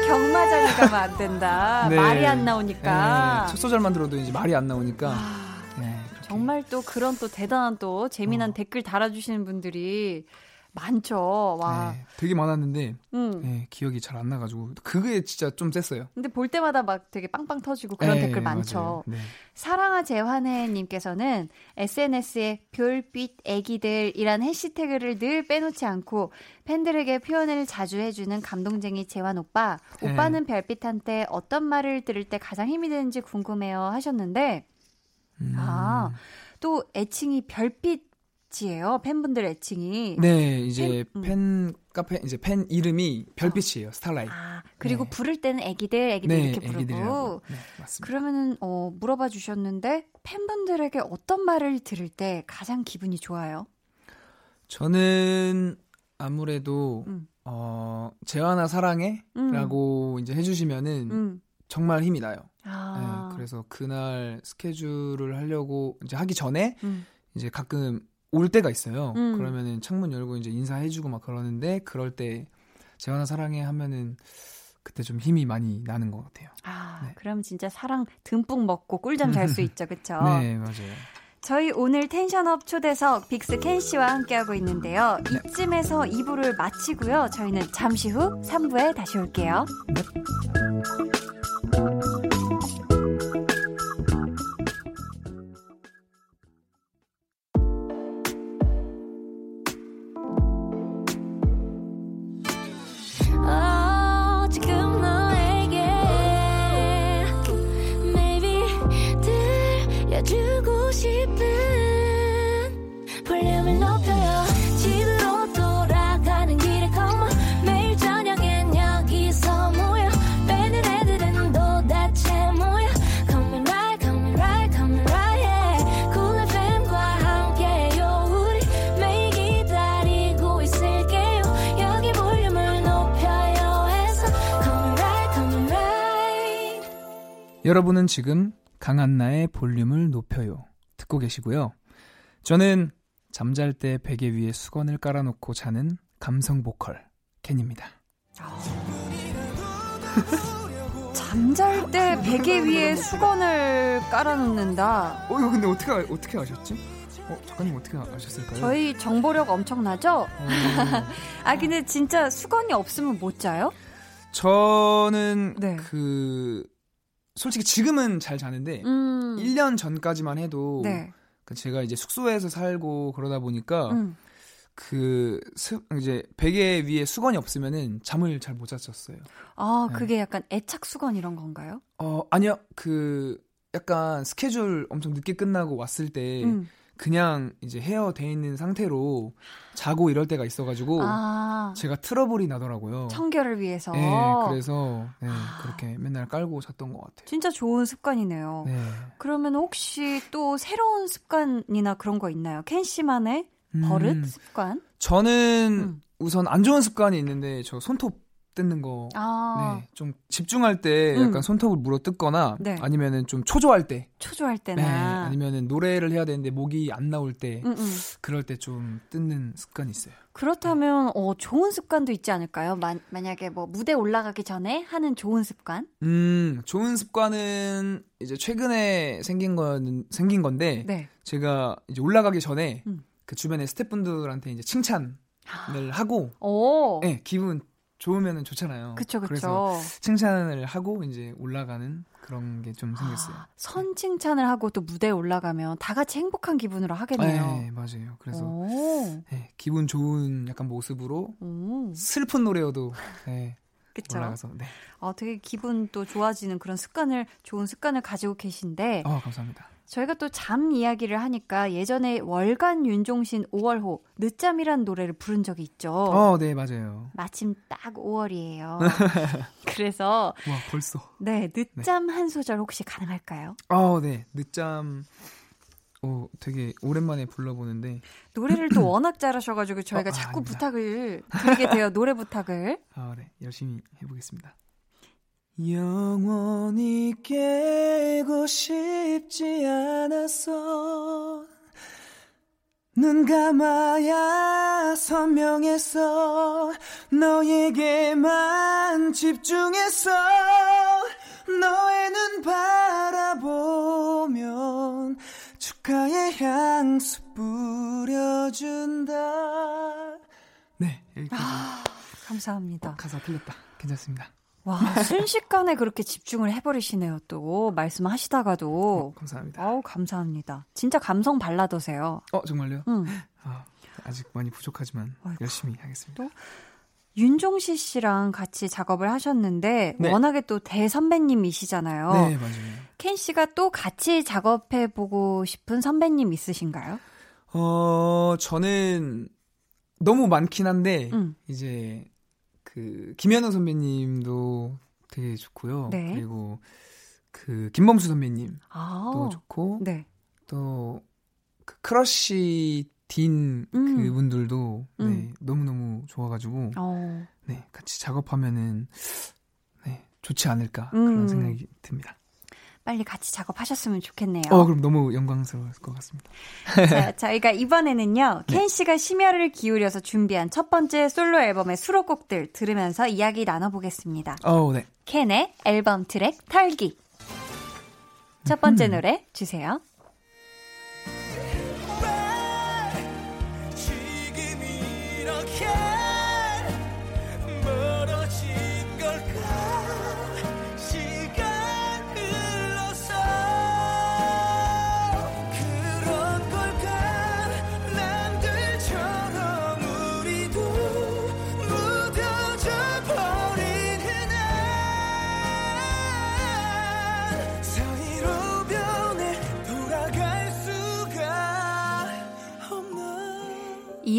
경마장에 가면 안 된다. 네. 말이 안 나오니까. 네, 첫 소절만 들어도 이제 말이 안 나오니까 아, 네. 정말 또 그런 또 대단한 또 재미난 어. 댓글 달아주시는 분들이 많죠. 와. 네, 되게 많았는데 음. 네, 기억이 잘 안 나가지고 그게 진짜 좀 셌어요. 근데 볼 때마다 막 되게 빵빵 터지고 그런 네, 댓글 많죠. 네. 사랑아 재환해님께서는 SNS에 별빛 애기들이란 해시태그를 늘 빼놓지 않고 팬들에게 표현을 자주 해주는 감동쟁이 재환 오빠. 네. 오빠는 별빛한테 어떤 말을 들을 때 가장 힘이 되는지 궁금해요 하셨는데 음. 아, 또 애칭이 별빛 이에요. 팬분들 애칭이. 네, 이제 팬- 음. 팬 카페 이제 팬 이름이 별빛이에요. 스타라이트. 아, 그리고 네. 부를 때는 애기들, 애기들 네, 이렇게 부르고. 애기들이라고. 네, 맞습니다. 그러면은 어 물어봐 주셨는데 팬분들에게 어떤 말을 들을 때 가장 기분이 좋아요? 저는 아무래도 음. 어 재환아 사랑해라고 이제 해 주시면은 음. 정말 힘이 나요. 아. 네, 그래서 그날 스케줄을 하려고 이제 하기 전에 음. 이제 가끔 올 때가 있어요. 음. 그러면은 창문 열고 이제 인사해주고 막 그러는데 그럴 때 재환아 사랑해 하면은 그때 좀 힘이 많이 나는 것 같아요. 아, 네. 그럼 진짜 사랑 듬뿍 먹고 꿀잠 잘 수 있죠, 그쵸? *laughs* 네, 맞아요. 저희 오늘 텐션업 초대석 빅스 켄 씨와 함께하고 있는데요. 이쯤에서 2부를 마치고요. 저희는 잠시 후 3부에 다시 올게요. 어, 여러분은 지금 강한나의 볼륨을 높여요. 듣고 계시고요. 저는 잠잘 때 베개 위에 수건을 깔아놓고 자는 감성 보컬 켄입니다. *laughs* 잠잘 때 베개 위에 수건을 깔아놓는다. 어, 이거 근데 어떻게 아- 어떻게 아셨지? 어, 작가님 어떻게 아셨을까요? 저희 정보력 엄청나죠? 어, *laughs* 아 근데 진짜 수건이 없으면 못 자요? 저는 네. 그 솔직히 지금은 잘 자는데 음. 1년 전까지만 해도 네. 그 제가 이제 숙소에서 살고 그러다 보니까 음. 그 수, 이제 베개 위에 수건이 없으면은 잠을 잘 못 잤었어요. 아 네. 그게 약간 애착 수건 이런 건가요? 어 아니요 그 약간 스케줄 엄청 늦게 끝나고 왔을 때 음. 그냥 이제 헤어 돼 있는 상태로 자고 이럴 때가 있어가지고 아 제가 트러블이 나더라고요. 청결을 위해서. 네, 그래서 네, 아. 그렇게 맨날 깔고 잤던 것 같아요. 진짜 좋은 습관이네요. 네. 그러면 혹시 또 새로운 습관이나 그런 거 있나요? 켄 씨만의 버릇 음, 습관? 저는 음. 우선 안 좋은 습관이 있는데 저 손톱 뜯는 거. 아 네, 좀 집중할 때 음. 약간 손톱을 물어 뜯거나 네. 아니면은 좀 초조할 때, 초조할 네, 때나. 아니면은 노래를 해야 되는데 목이 안 나올 때, 음, 음. 그럴 때 좀 뜯는 습관이 있어요. 그렇다면 어, 좋은 습관도 있지 않을까요? 만, 만약에 뭐 무대 올라가기 전에 하는 좋은 습관? 음, 좋은 습관은 이제 최근에 생긴 건 생긴 건데 네. 제가 이제 올라가기 전에 음. 그 주변의 스태프분들한테 이제 칭찬을 하고, 오. 네, 기분 좋으면은 좋잖아요. 그쵸, 그래서 그쵸. 칭찬을 하고 이제 올라가는 그런 게 좀 생겼어요. 아, 선 칭찬을 하고 또 무대에 올라가면 다 같이 행복한 기분으로 하겠네요. 네, 맞아요. 그래서 오. 네, 기분 좋은 약간 모습으로 오. 슬픈 노래여도 네, 그쵸. 올라가서 네. 어, 되게 기분 또 좋아지는 그런 습관을, 좋은 습관을 가지고 계신데, 어, 감사합니다. 저희가 또 잠 이야기를 하니까 예전에 월간 윤종신 5월호 늦잠이란 노래를 부른 적이 있죠. 어, 네, 맞아요. 마침 딱 5월이에요. *laughs* 그래서 와, 벌써. 네 늦잠 한 소절 혹시 가능할까요? 어, 네. 늦잠 어, 되게 오랜만에 불러보는데 노래를 또 *clears throat* 워낙 잘하셔가지고 저희가 어, 아, 자꾸 아닙니다. 부탁을 드리게 돼요. 노래 부탁을. 아, 네. 열심히 해보겠습니다. 영원히 깨고 싶지 않았어. 눈 감아야 선명했어. 너에게만 집중했어. 너의 눈 바라보면 축하의 향수 뿌려준다. 네, 여기까지. 감사합니다. 가사 틀렸다. 괜찮습니다. 와 순식간에 그렇게 집중을 해버리시네요. 또 말씀하시다가도. 어, 감사합니다. 어우 감사합니다. 진짜 감성 발라드세요. 어, 정말요? 응. 아, 아직 많이 부족하지만 아이고. 열심히 하겠습니다. 윤종신 씨랑 같이 작업을 하셨는데 네. 워낙에 또 대선배님이시잖아요. 네, 맞아요. 켄 씨가 또 같이 작업해 보고 싶은 선배님 있으신가요? 어, 저는 너무 많긴 한데 음. 이제 그 김연우 선배님도 되게 좋고요. 네. 그리고 그 김범수 선배님도 아. 좋고 네. 또그 크러쉬 딘 음. 그분들도 네, 음. 너무너무 좋아가지고 어. 네, 같이 작업하면은 네, 좋지 않을까 음. 그런 생각이 듭니다. 빨리 같이 작업하셨으면 좋겠네요. 어, 그럼 너무 영광스러울 것 같습니다. 자, 저희가 이번에는요, 켄 씨가 심혈을 기울여서 준비한 첫 번째 솔로 앨범의 수록곡들 들으면서 이야기 나눠보겠습니다. 어, 네. 켄의 앨범 트랙 털기. 첫 번째 음. 노래 주세요.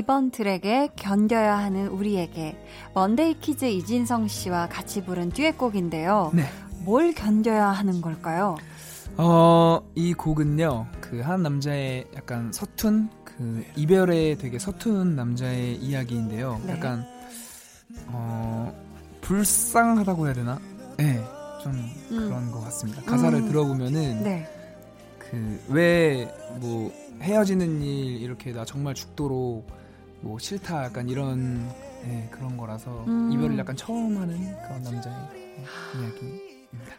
2번 트랙에 견뎌야 하는 우리에게 먼데이 키즈 이진성 씨와 같이 부른 듀엣곡인데요. 네. 뭘 견뎌야 하는 걸까요? 어, 이 곡은요, 그 한 남자의 약간 서툰, 그 이별에 되게 서툰 남자의 이야기인데요. 네. 약간, 어, 불쌍하다고 해야 되나? 네. 좀 음. 그런 것 같습니다. 가사를 음. 들어보면은 네. 그왜 뭐 헤어지는 일 이렇게 나 정말 죽도록 뭐 싫다 약간 이런 예, 그런 거라서 음. 이별을 약간 처음 하는 그런 남자의 예, 이야기입니다.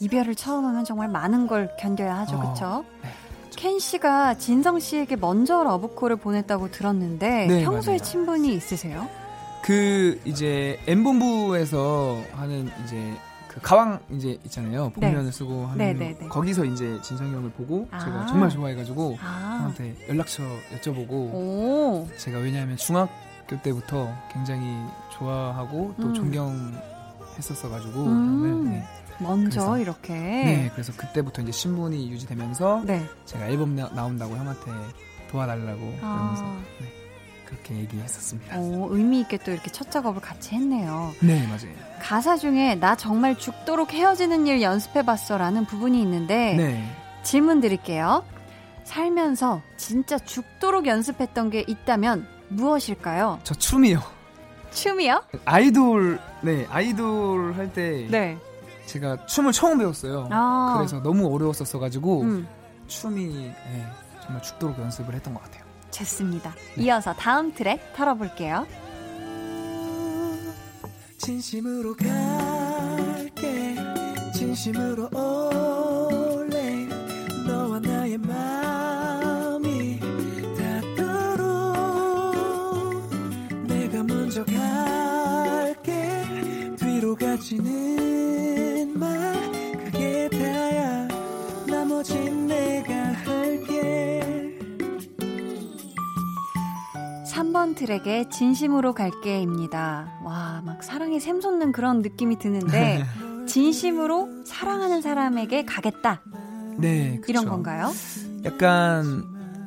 이별을 처음 하면 정말 많은 걸 견뎌야 하죠. 어, 그쵸? 네, 켄 씨가 진성 씨에게 먼저 러브콜을 보냈다고 들었는데 네, 평소에 맞아요. 친분이 있으세요? 그 이제 M 본부에서 하는 이제 그 가왕 이제 있잖아요. 복면을 쓰고 하는 네, 네, 네. 거기서 이제 진성이 형을 보고 아. 제가 정말 좋아해가지고 아. 형한테 연락처 여쭤보고 오. 제가 왜냐하면 중학교 때부터 굉장히 좋아하고 또 음. 존경했었어가지고 음. 네. 먼저 그래서- 이렇게. 네, 그래서 그때부터 이제 신분이 유지되면서 네. 제가 앨범 나, 나온다고 형한테 도와달라고 그러면서 아. 네, 그렇게 얘기했었습니다. 오, 의미 있게 또 이렇게 첫 작업을 같이 했네요. 네, 맞아요. 가사 중에 나 정말 죽도록 헤어지는 일 연습해봤어라는 부분이 있는데 네. 질문 드릴게요. 살면서 진짜 죽도록 연습했던 게 있다면 무엇일까요? 저 춤이요. 춤이요? 아이돌, 네, 아이돌 할때 네. 제가 춤을 처음 배웠어요. 아. 그래서 너무 어려웠었어가지고 음, 춤이 네, 정말 죽도록 연습을 했던 것 같아요. 좋습니다. 네. 이어서 다음 트랙 털어볼게요. 진심으로 갈게 진심으로 올 트랙의 진심으로 갈게입니다. 와, 막 사랑에 샘솟는 그런 느낌이 드는데 *laughs* 진심으로 사랑하는 사람에게 가겠다. 네, 그쵸. 이런 건가요? 약간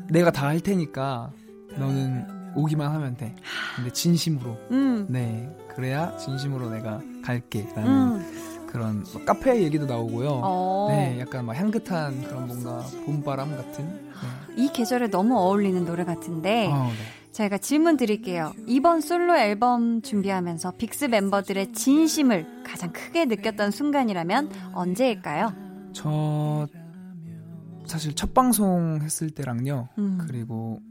내가 다 할 테니까 너는 오기만 하면 돼. 근데 진심으로. 음. 네, 그래야 진심으로 내가 갈게 라는 음. 그런 뭐 카페 얘기도 나오고요. 어. 네, 약간 막 향긋한 그런 뭔가 봄바람 같은. 네. 이 계절에 너무 어울리는 노래 같은데 어, 네. 저희가 질문 드릴게요. 이번 솔로 앨범 준비하면서 빅스 멤버들의 진심을 가장 크게 느꼈던 순간이라면 언제일까요? 저 사실 첫 방송 했을 때랑요. 음. 그리고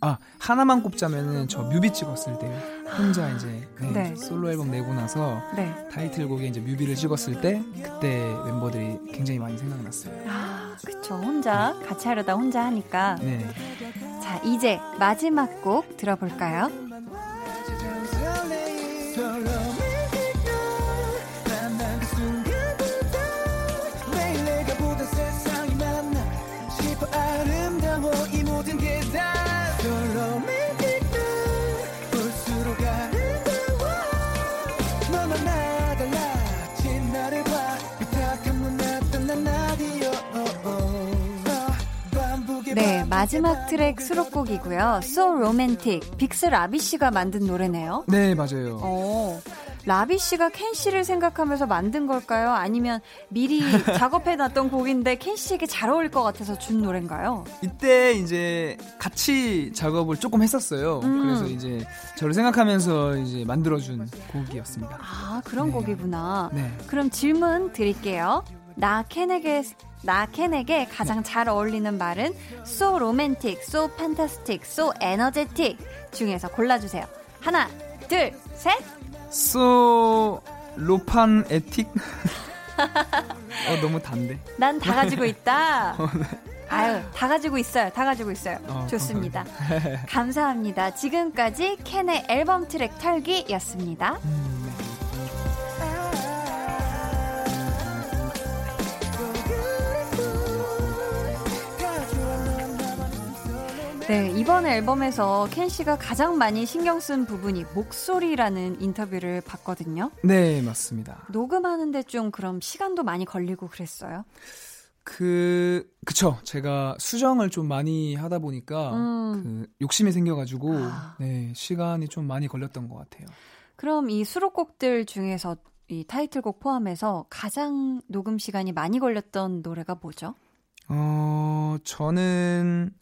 아 하나만 꼽자면은 저 뮤비 찍었을 때 혼자 이제 네, 네. 솔로 앨범 내고 나서 네. 타이틀곡에 이제 뮤비를 찍었을 때 그때 멤버들이 굉장히 많이 생각났어요. 아, 그쵸. 혼자 같이 하려다 혼자 하니까. 네. 자, 이제 마지막 곡 들어볼까요? 만난 그순 마지막 트랙 수록곡이고요. So Romantic. 빅스 라비 씨가 만든 노래네요. 네 맞아요. 어, 라비 씨가 켄 씨를 생각하면서 만든 걸까요? 아니면 미리 *laughs* 작업해 놨던 곡인데 켄 씨에게 잘 어울릴 것 같아서 준 노래인가요? 이때 이제 같이 작업을 조금 했었어요. 음. 그래서 이제 저를 생각하면서 이제 만들어준 곡이었습니다. 아, 그런 네. 곡이구나. 네. 그럼 질문 드릴게요. 나 켄에게 나 켄에게 가장 잘 어울리는 말은 so romantic, so fantastic, so energetic 중에서 골라주세요. 하나, 둘, 셋. So 로판 에틱? *laughs* 어 너무 단데. 난 다 가지고 있다. *laughs* 아유, 다 가지고 있어요. 다 가지고 있어요. 어, 좋습니다. *laughs* 감사합니다. 지금까지 켄의 앨범 트랙 털기였습니다. 음, 네, 이번 앨범에서 켄 씨가 가장 많이 신경 쓴 부분이 목소리라는 인터뷰를 봤거든요. 네 맞습니다. 녹음하는데 좀 그럼 시간도 많이 걸리고 그랬어요? 그 그쵸 제가 수정을 좀 많이 하다 보니까 음. 그 욕심이 생겨가지고 아. 네 시간이 좀 많이 걸렸던 것 같아요. 그럼 이 수록곡들 중에서 이 타이틀곡 포함해서 가장 녹음 시간이 많이 걸렸던 노래가 뭐죠? 어 저는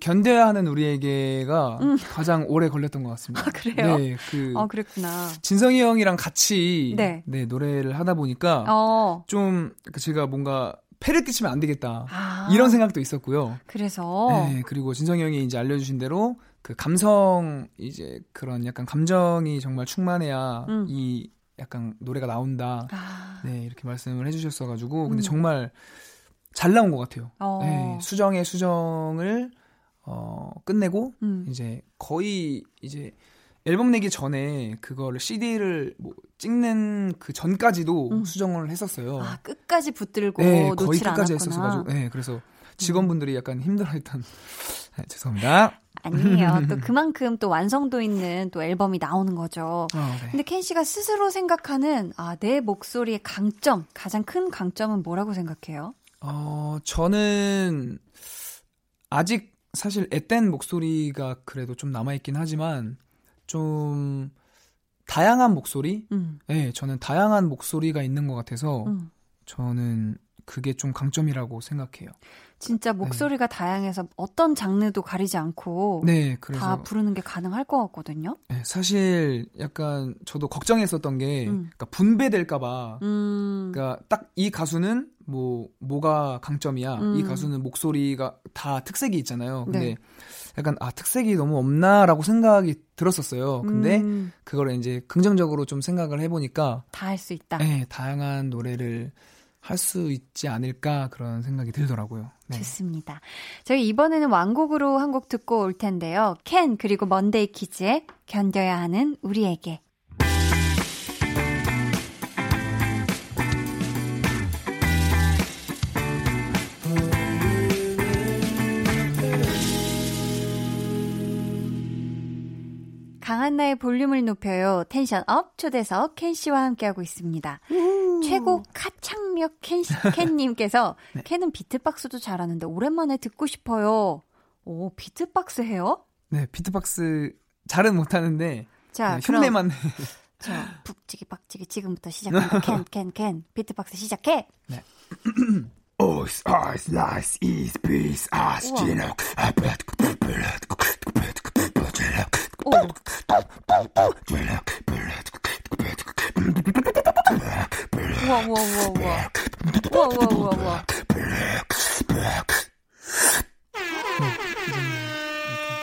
견뎌야 하는 우리에게가 가장 오래 걸렸던 것 같습니다. 음. 아, 그래요? 네, 그 어, 그랬구나. 진성이 형이랑 같이 네. 네. 노래를 하다 보니까 어. 좀 제가 뭔가 패를 끼치면 안 되겠다 아. 이런 생각도 있었고요. 그래서. 네, 그리고 진성이 형이 이제 알려주신 대로 그 감성 이제 그런 약간 감정이 정말 충만해야 음. 이 약간 노래가 나온다. 아. 네 이렇게 말씀을 해주셨어가지고 근데 음. 정말 잘 나온 것 같아요. 어. 네, 수정의 수정을 어 끝내고 음. 이제 거의 이제 앨범 내기 전에 그거를 CD를 뭐 찍는 그 전까지도 음. 수정을 했었어요. 아, 끝까지 붙들고 네, 거의 끝까지 않았구나. 음. 했었어 가지고, 네, 그래서 직원분들이 약간 힘들어했던. *laughs* 네, 죄송합니다. 아니에요. *laughs* 또 그만큼 또 완성도 있는 또 앨범이 나오는 거죠. 어, 네. 근데 켄 씨가 스스로 생각하는 아, 내 목소리의 강점, 가장 큰 강점은 뭐라고 생각해요? 어, 저는 아직 사실 앳된 목소리가 그래도 좀 남아있긴 하지만 좀 다양한 목소리? 음. 네, 저는 다양한 목소리가 있는 것 같아서 음. 저는 그게 좀 강점이라고 생각해요. 진짜 목소리가 다양해서 어떤 장르도 가리지 않고 네, 다 부르는 게 가능할 것 같거든요. 네, 사실 약간 저도 걱정했었던 게 음. 그러니까 분배될까봐 음. 그러니까 딱 이 가수는 뭐 뭐가 강점이야 음. 이 가수는 목소리가 다 특색이 있잖아요 근데 네. 약간 아 특색이 너무 없나라고 생각이 들었었어요 근데 음, 그걸 이제 긍정적으로 좀 생각을 해보니까 다 할 수 있다. 네, 다양한 노래를 할 수 있지 않을까 그런 생각이 들더라고요 네. 좋습니다. 저희 이번에는 완곡으로 한 곡 듣고 올 텐데요. 켄 그리고 먼데이 키즈의 견뎌야 하는 우리에게. 강한나의 볼륨을 높여요. 텐션 업 초대석 켄 씨와 함께하고 있습니다. 최고 카창력 켄, 씨- *laughs* 켄 님께서 네. 켄은 비트박스도 잘하는데 오랜만에 듣고 싶어요. 오 비트박스 해요? 네, 비트박스 잘은 못하는데 자 네, 흉내만 *laughs* 자 *laughs* 북치기 박치기 지금부터 시작한다. 켄켄켄 비트박스 시작해. *clears throat* Ois, ice, lice, ease, peace, ice, 우와. gino. 오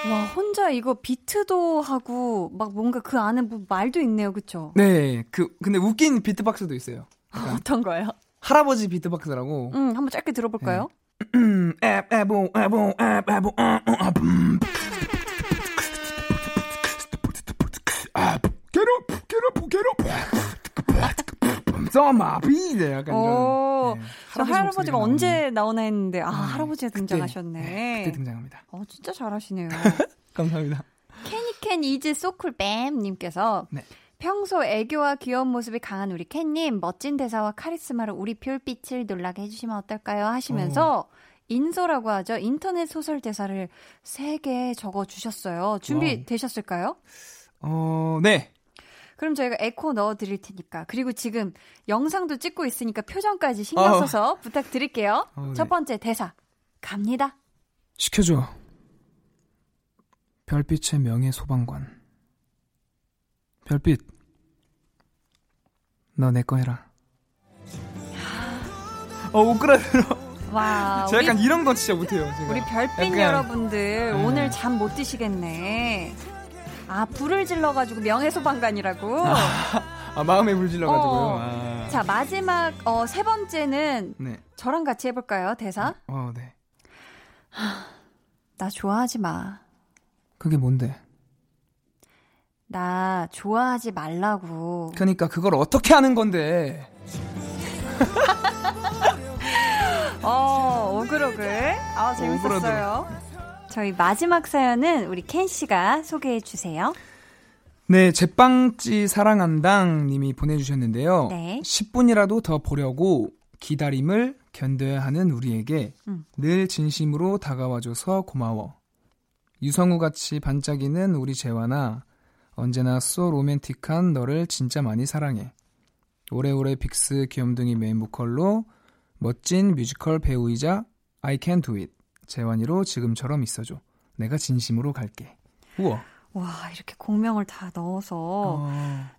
와 혼자 이거 비트도 하고 막 뭔가 그 안에 뭐 말도 있네요, 그렇죠? 네, 그 근데 웃긴 비트박스도 있어요. *laughs* 어떤 거요? 할아버지 비트박스라고. 음, 한번 짧게 들어볼까요? 에보 에보 에보 에보 어, 어, 아, 음. 아, get up, get up, get up. 써마비 네, 약간 오, 이런. 네, 저 할아버지 할아버지가 언제. 나오나 했는데 아 네, 할아버지가 그때, 등장하셨네. 네, 그때 등장합니다. 어 진짜 잘하시네요. *laughs* 감사합니다. 캐니캔 is so cool 뱀 님께서 네. 평소 애교와 귀여운 모습이 강한 우리 캔님 멋진 대사와 카리스마로 우리 별빛을 놀라게 해주시면 어떨까요? 하시면서 인소라고 하죠. 인터넷 소설 대사를 세 개 적어 주셨어요. 준비. 되셨을까요? 어, 네. 그럼 저희가 에코 넣어 드릴 테니까. 그리고 지금 영상도 찍고 있으니까 표정까지 신경 어. 써서 *laughs* 부탁드릴게요. 어, 네. 첫 번째 대사 갑니다. 시켜줘. 별빛의 명예 소방관. 별빛. 너 내 거 해라. 어, 오그라들어. 와, *laughs* 제가 우리, 약간 이런 건 진짜 못해요. 제가. 우리 별빛 약간- 여러분들 네. 오늘 잠 못 드시겠네. 아, 불을 질러가지고 명예소방관이라고. 아, 마음에 불 질러가지고요. 어. 아. 자, 마지막, 어, 세 번째는 네. 저랑 같이 해볼까요, 대사? 어, 네. 나 좋아하지 마. 그게 뭔데? 나 좋아하지 말라고. 그러니까 그걸 어떻게 하는 건데? *laughs* 어, 오글오글. 아, 재밌었어요. 저희 마지막 사연은 우리 켄 씨가 소개해 주세요. 네, 제빵지 사랑한당 님이 보내주셨는데요. 네. 10분이라도 더 보려고 기다림을 견뎌야 하는 우리에게 음. 늘 진심으로 다가와줘서 고마워. 유성우 같이 반짝이는 우리 재환아, 언제나 so 로맨틱한 너를 진짜 많이 사랑해. 오래오래 빅스 귀염둥이 메인 보컬로 멋진 뮤지컬 배우이자 I can do it. 재환이로 지금처럼 있어줘. 내가 진심으로 갈게. 우와. 와, 이렇게 공명을 다 넣어서 어,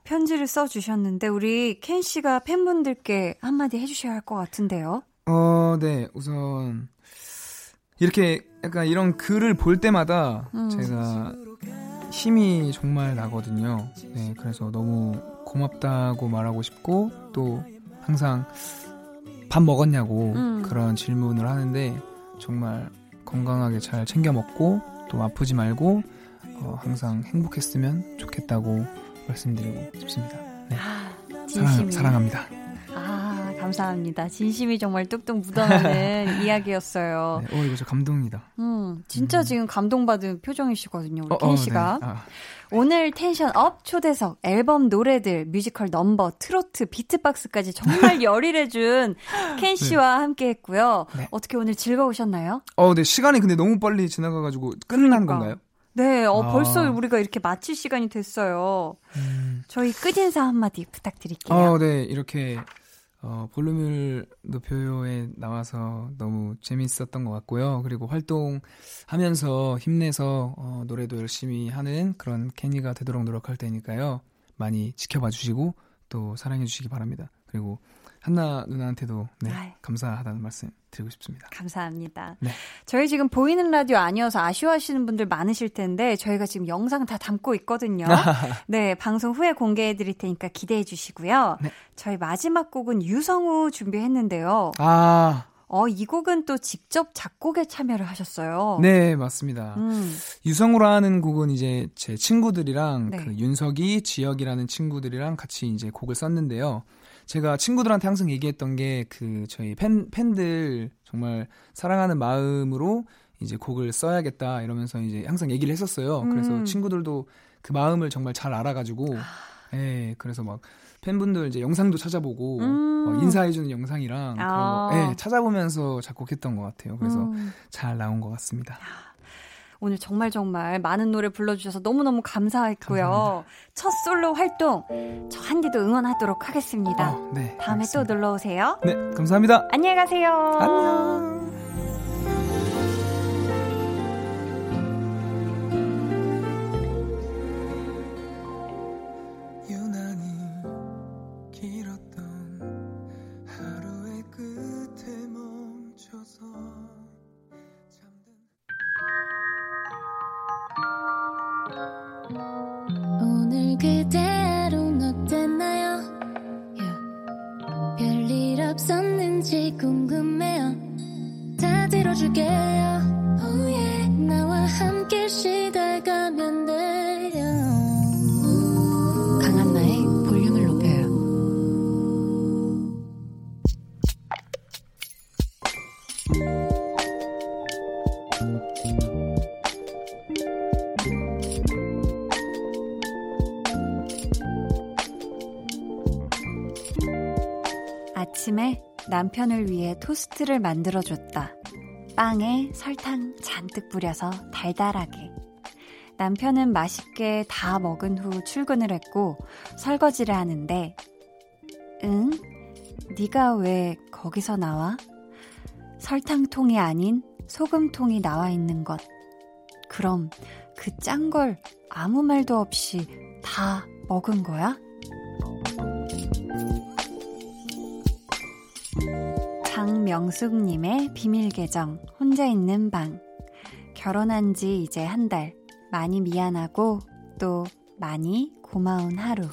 편지를 써주셨는데, 우리 켄 씨가 팬분들께 한마디 해주셔야 할 것 같은데요. 어, 네. 우선 이렇게 약간 이런 글을 볼 때마다 음. 제가 힘이 정말 나거든요. 네, 그래서 너무 고맙다고 말하고 싶고 또 항상 밥 먹었냐고 음. 그런 질문을 하는데 정말 건강하게 잘 챙겨 먹고 또 아프지 말고 어, 항상 행복했으면 좋겠다고 말씀드리고 싶습니다. 네, 아, 사랑. 사랑합니다. 아, 감사합니다. 진심이 정말 뚝뚝 묻어나는 *laughs* 이야기였어요. 네, 어, 이거 저 감동이다. 음, 진짜 지금 감동받은 표정이시거든요, 우리 어, 켄 어, 씨가. 네. 아, 오늘 텐션 up 초대석, 앨범 노래들, 뮤지컬 넘버, 트로트, 비트박스까지 정말 *laughs* 열일해준 켄 씨와 함께 했고요. 네. 어떻게 오늘 즐거우셨나요? 어, 네, 시간이 근데 너무 빨리 지나가가지고 끝난 그러니까. 건가요? 네, 어, 아. 벌써 우리가 이렇게 마칠 시간이 됐어요. 저희 끝인사 한마디 부탁드릴게요. 어, 네, 이렇게, 어, 볼륨을 높여요에 나와서 너무 재밌었던 것 같고요. 그리고 활동하면서 힘내서, 어, 노래도 열심히 하는 그런 케니가 되도록 노력할 테니까요. 많이 지켜봐 주시고, 또 사랑해 주시기 바랍니다. 그리고 한나 누나한테도, 네. 감사하다는 말씀 드리고 싶습니다. 감사합니다. 네. 저희 지금 보이는 라디오 아니어서 아쉬워하시는 분들 많으실 텐데 저희가 지금 영상 다 담고 있거든요. *laughs* 네, 방송 후에 공개해 드릴 테니까 기대해 주시고요. 네. 저희 마지막 곡은 유성우 준비했는데요. 아, 어, 이 곡은 또 직접 작곡에 참여를 하셨어요. 네, 맞습니다. 음, 유성우라는 곡은 이제 제 친구들이랑 네. 그 윤석이, 지혁이라는 친구들이랑 같이 이제 곡을 썼는데요. 제가 친구들한테 항상 얘기했던 게 그 저희 팬 팬들 정말 사랑하는 마음으로 이제 곡을 써야겠다 이러면서 이제 항상 얘기를 했었어요. 그래서 음. 친구들도 그 마음을 정말 잘 알아가지고, 예, 그래서 막 팬분들 이제 영상도 찾아보고 음. 막 인사해주는 영상이랑 그런 아. 거, 예, 찾아보면서 작곡했던 것 같아요. 그래서 음. 잘 나온 것 같습니다. 오늘 정말 정말 많은 노래 불러주셔서 너무너무 감사했고요. 감사합니다. 첫 솔로 활동 저 한디도 응원하도록 하겠습니다. 아, 네, 다음에 또 알겠습니다. 놀러 오세요. 네, 감사합니다. 안녕히 가세요. 안녕. 다 들어줄게요. Oh yeah. 나와 함께 시달가면 돼요. 강한나의 볼륨을 높여요. 아침에 남편을 위해 토스트를 만들어줬다. 빵에 설탕 잔뜩 뿌려서 달달하게. 남편은 맛있게 다 먹은 후 출근을 했고 설거지를 하는데 응? 네가 왜 거기서 나와? 설탕통이 아닌 소금통이 나와 있는 것. 그럼 그 짠 걸 아무 말도 없이 다 먹은 거야? 장명숙님의 비밀 계정, 혼자 있는 방. 결혼한 지 이제 한 달. 많이 미안하고 또 많이 고마운 하루.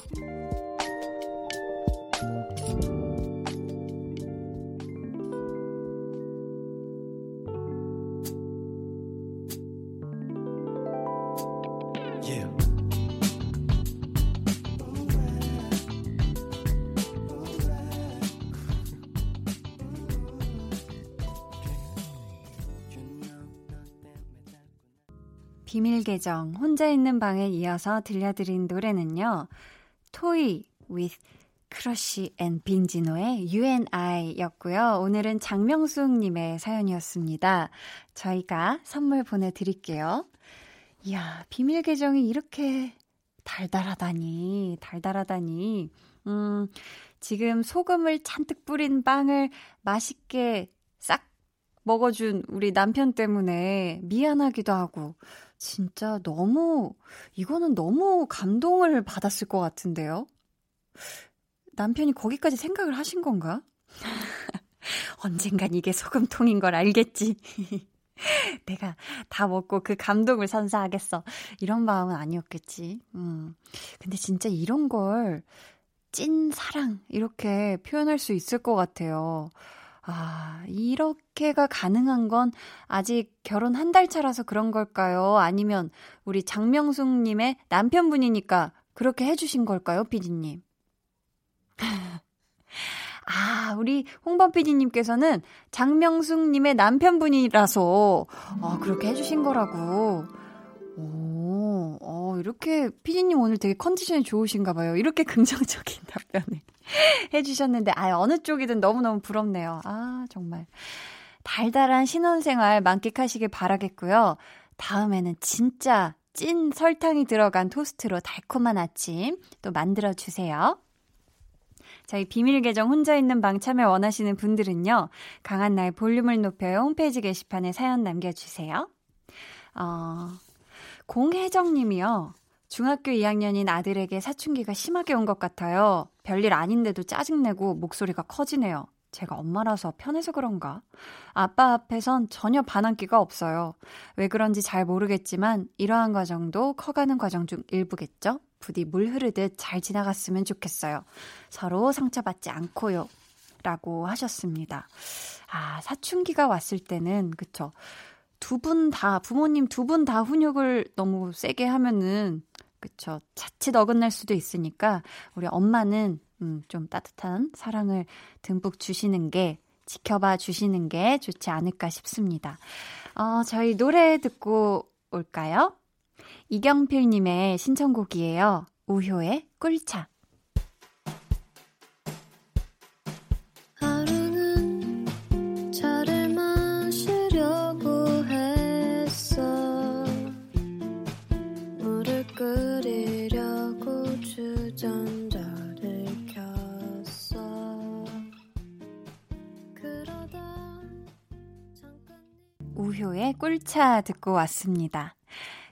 계정, 혼자 있는 방에 이어서 들려드린 노래는요. 토이 with 크러쉬 and 빈지노의 You and I 였고요. 오늘은 장명숙님의 사연이었습니다. 저희가 선물 보내드릴게요. 이야, 비밀 계정이 이렇게 달달하다니, 달달하다니. 음, 지금 소금을 잔뜩 뿌린 빵을 맛있게 싹 먹어준 우리 남편 때문에 미안하기도 하고, 진짜 너무, 이거는 너무 감동을 받았을 것 같은데요? 남편이 거기까지 생각을 하신 건가? *laughs* 언젠간 이게 소금통인 걸 알겠지. *laughs* 내가 다 먹고 그 감동을 선사하겠어. 이런 마음은 아니었겠지. 음. 근데 진짜 이런 걸 찐 사랑 이렇게 표현할 수 있을 것 같아요. 아, 이렇게가 가능한 건 아직 결혼 한 달 차라서 그런 걸까요? 아니면 우리 장명숙님의 남편분이니까 그렇게 해주신 걸까요, 피디님? *laughs* 아, 우리 홍범 PD님께서는 장명숙님의 남편분이라서, 아, 그렇게 해주신 거라고. 오, 어, 이렇게, 피디님 오늘 되게 컨디션이 좋으신가 봐요. 이렇게 *laughs* 긍정적인 답변을 *laughs* 해주셨는데, 아, 어느 쪽이든 너무너무 부럽네요. 아, 정말. 달달한 신혼생활 만끽하시길 바라겠고요. 다음에는 진짜 찐 설탕이 들어간 토스트로 달콤한 아침 또 만들어주세요. 저희 비밀 계정 혼자 있는 방 참여 원하시는 분들은요. 강한 나의 볼륨을 높여요. 홈페이지 게시판에 사연 남겨주세요. 어, 공혜정 님이요. 중학교 2학년인 아들에게 사춘기가 심하게 온 것 같아요. 별일 아닌데도 짜증내고 목소리가 커지네요. 제가 엄마라서 편해서 그런가? 아빠 앞에선 전혀 반항기가 없어요. 왜 그런지 잘 모르겠지만 이러한 과정도 커가는 과정 중 일부겠죠? 부디 물 흐르듯 잘 지나갔으면 좋겠어요. 서로 상처받지 않고요. 라고 하셨습니다. 아, 사춘기가 왔을 때는, 그쵸. 두 분 다, 부모님 두 분 다 훈육을 너무 세게 하면은, 그쵸. 자칫 어긋날 수도 있으니까, 우리 엄마는, 음, 좀 따뜻한 사랑을 듬뿍 주시는 게, 지켜봐 주시는 게 좋지 않을까 싶습니다. 어, 저희 노래 듣고 올까요? 이경필님의 신청곡이에요. 우효의 꿀차. 우효의 꿀차 듣고 왔습니다.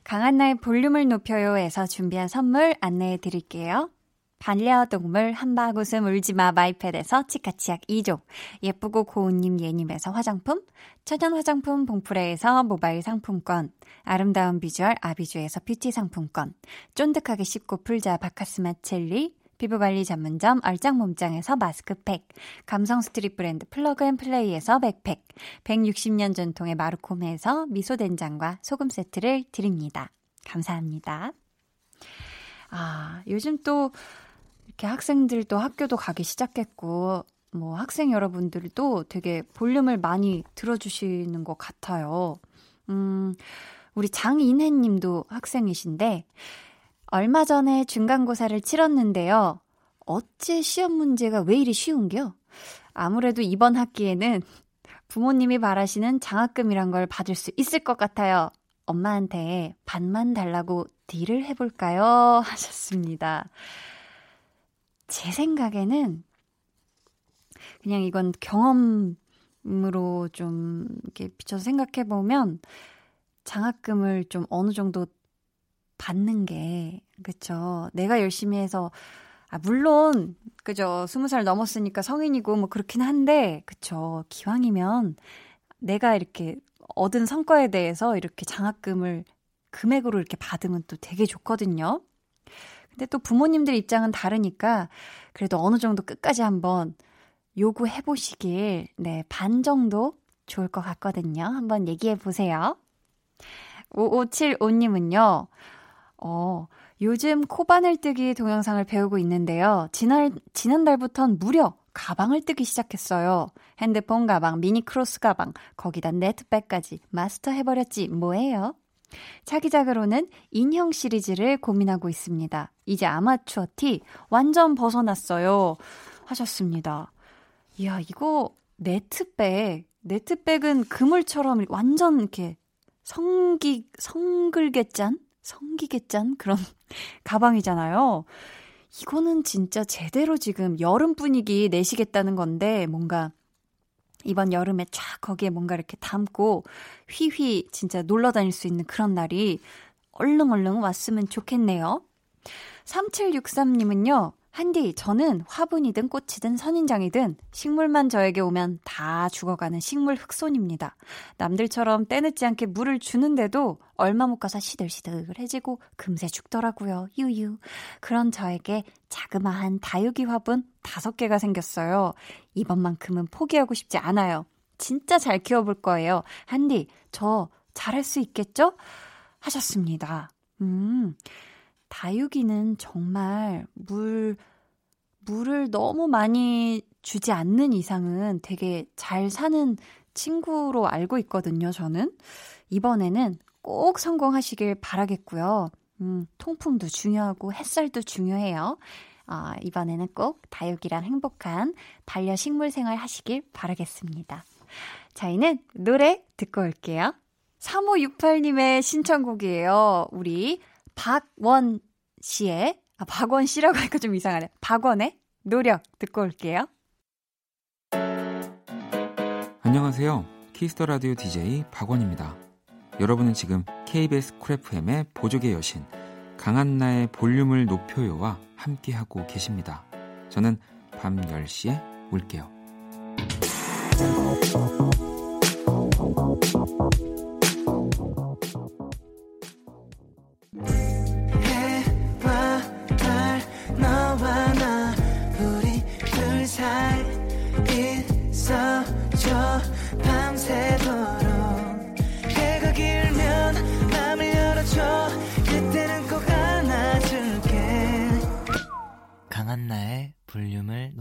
강한나의 볼륨을 높여요에서 준비한 선물 안내해 드릴게요. 반려동물 한바구음 울지마 마이패드에서 치카치약 2종, 예쁘고 고운님 예님에서 화장품, 천연 화장품 봉프레에서 모바일 상품권, 아름다운 비주얼 아비주에서 뷰티 상품권, 쫀득하게 씹고 풀자 바카스마 첼리, 피부관리 전문점 얼짱몸짱에서 마스크팩, 감성 스트릿 브랜드 플러그앤플레이에서 백팩, 160년 전통의 마르코메에서 미소된장과 소금 세트를 드립니다. 감사합니다. 아, 요즘 또 이렇게 학생들도 학교도 가기 시작했고, 뭐 학생 여러분들도 되게 볼륨을 많이 들어주시는 것 같아요. 음, 우리 장인혜 님도 학생이신데, 얼마 전에 중간고사를 치렀는데요. 어째 시험 문제가 왜 이리 쉬운겨? 아무래도 이번 학기에는 부모님이 바라시는 장학금이란 걸 받을 수 있을 것 같아요. 엄마한테 반만 달라고 딜을 해볼까요? *laughs* 하셨습니다. 제 생각에는 그냥 이건 경험으로 좀 이렇게 비춰서 생각해 보면 장학금을 좀 어느 정도 받는 게, 그쵸. 내가 열심히 해서, 아, 물론, 그죠. 스무 살 넘었으니까 성인이고 뭐 그렇긴 한데, 그쵸. 기왕이면 내가 이렇게 얻은 성과에 대해서 이렇게 장학금을 금액으로 이렇게 받으면 또 되게 좋거든요. 근데 또 부모님들 입장은 다르니까 그래도 어느 정도 끝까지 한번 요구해 보시길, 네, 반 정도 좋을 것 같거든요. 한번 얘기해 보세요. 5575님은요, 어, 요즘 코바늘 뜨기 동영상을 배우고 있는데요. 지난, 지난달부턴 무려 가방을 뜨기 시작했어요. 핸드폰 가방, 미니 크로스 가방, 거기다 네트백까지 마스터 해버렸지 뭐예요? 차기작으로는 인형 시리즈를 고민하고 있습니다. 이제 아마추어 티 완전 벗어났어요. 하셨습니다. 이야, 이거 네트백. 네트백은 그물처럼 완전 이렇게 성기, 성글게 짠? 성기게 짠? 그런 *laughs* 가방이잖아요. 이거는 진짜 제대로 지금 여름 분위기 내시겠다는 건데, 뭔가 이번 여름에 쫙 거기에 뭔가 이렇게 담고 휘휘 진짜 놀러 다닐 수 있는 그런 날이 얼른 얼른 왔으면 좋겠네요. 3763님은요, 한디, 저는 화분이든 꽃이든 선인장이든 식물만 저에게 오면 다 죽어가는 식물 흑손입니다. 남들처럼 때늦지 않게 물을 주는데도 얼마 못 가서 시들시들해지고 금세 죽더라고요. 유유. 그런 저에게 자그마한 다육이 화분 다섯 개가 생겼어요. 이번만큼은 포기하고 싶지 않아요. 진짜 잘 키워볼 거예요. 한디, 저 잘할 수 있겠죠? 하셨습니다. 음, 다육이는 정말 물, 물을 너무 많이 주지 않는 이상은 되게 잘 사는 친구로 알고 있거든요, 저는. 이번에는 꼭 성공하시길 바라겠고요. 음, 통풍도 중요하고 햇살도 중요해요. 아, 이번에는 꼭 다육이랑 행복한 반려 식물 생활 하시길 바라겠습니다. 저희는 노래 듣고 올게요. 3568님의 신청곡이에요. 우리 박원 씨의, 아, 박원 씨라고 하니까 좀 이상하네. 박원의 노력 듣고 올게요. 안녕하세요. Kiss the 라디오 DJ 박원입니다. 여러분은 지금 KBS Cool FM의 보조개 여신 강한나의 볼륨을 높여요와 함께하고 계십니다. 저는 밤 10시에 올게요.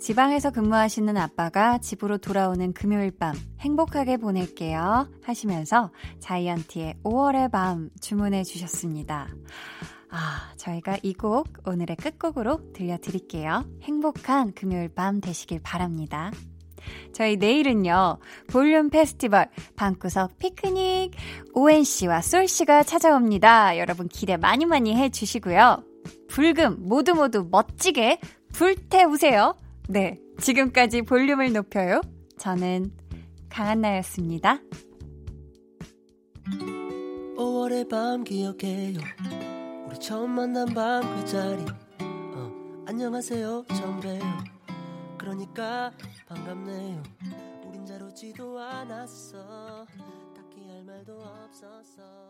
지방에서 근무하시는 아빠가 집으로 돌아오는 금요일 밤 행복하게 보낼게요 하시면서 자이언티의 5월의 밤 주문해 주셨습니다. 아, 저희가 이 곡 오늘의 끝곡으로 들려드릴게요. 행복한 금요일 밤 되시길 바랍니다. 저희 내일은요, 볼륨 페스티벌, 방구석 피크닉, 오엔씨와 솔씨가 찾아옵니다. 여러분 기대 많이 많이 해주시고요. 불금 모두 모두 멋지게 불태우세요. 네, 지금까지 볼륨을 높여요. 저는 강한나였습니다. 5월의 밤 기억해요. 우리 처음 만난 밤 그 자리. 어, 안녕하세요 처음 봬요. 그러니까 반갑네요. 우린 자루지도 않았어. 딱히 할 말도 없었어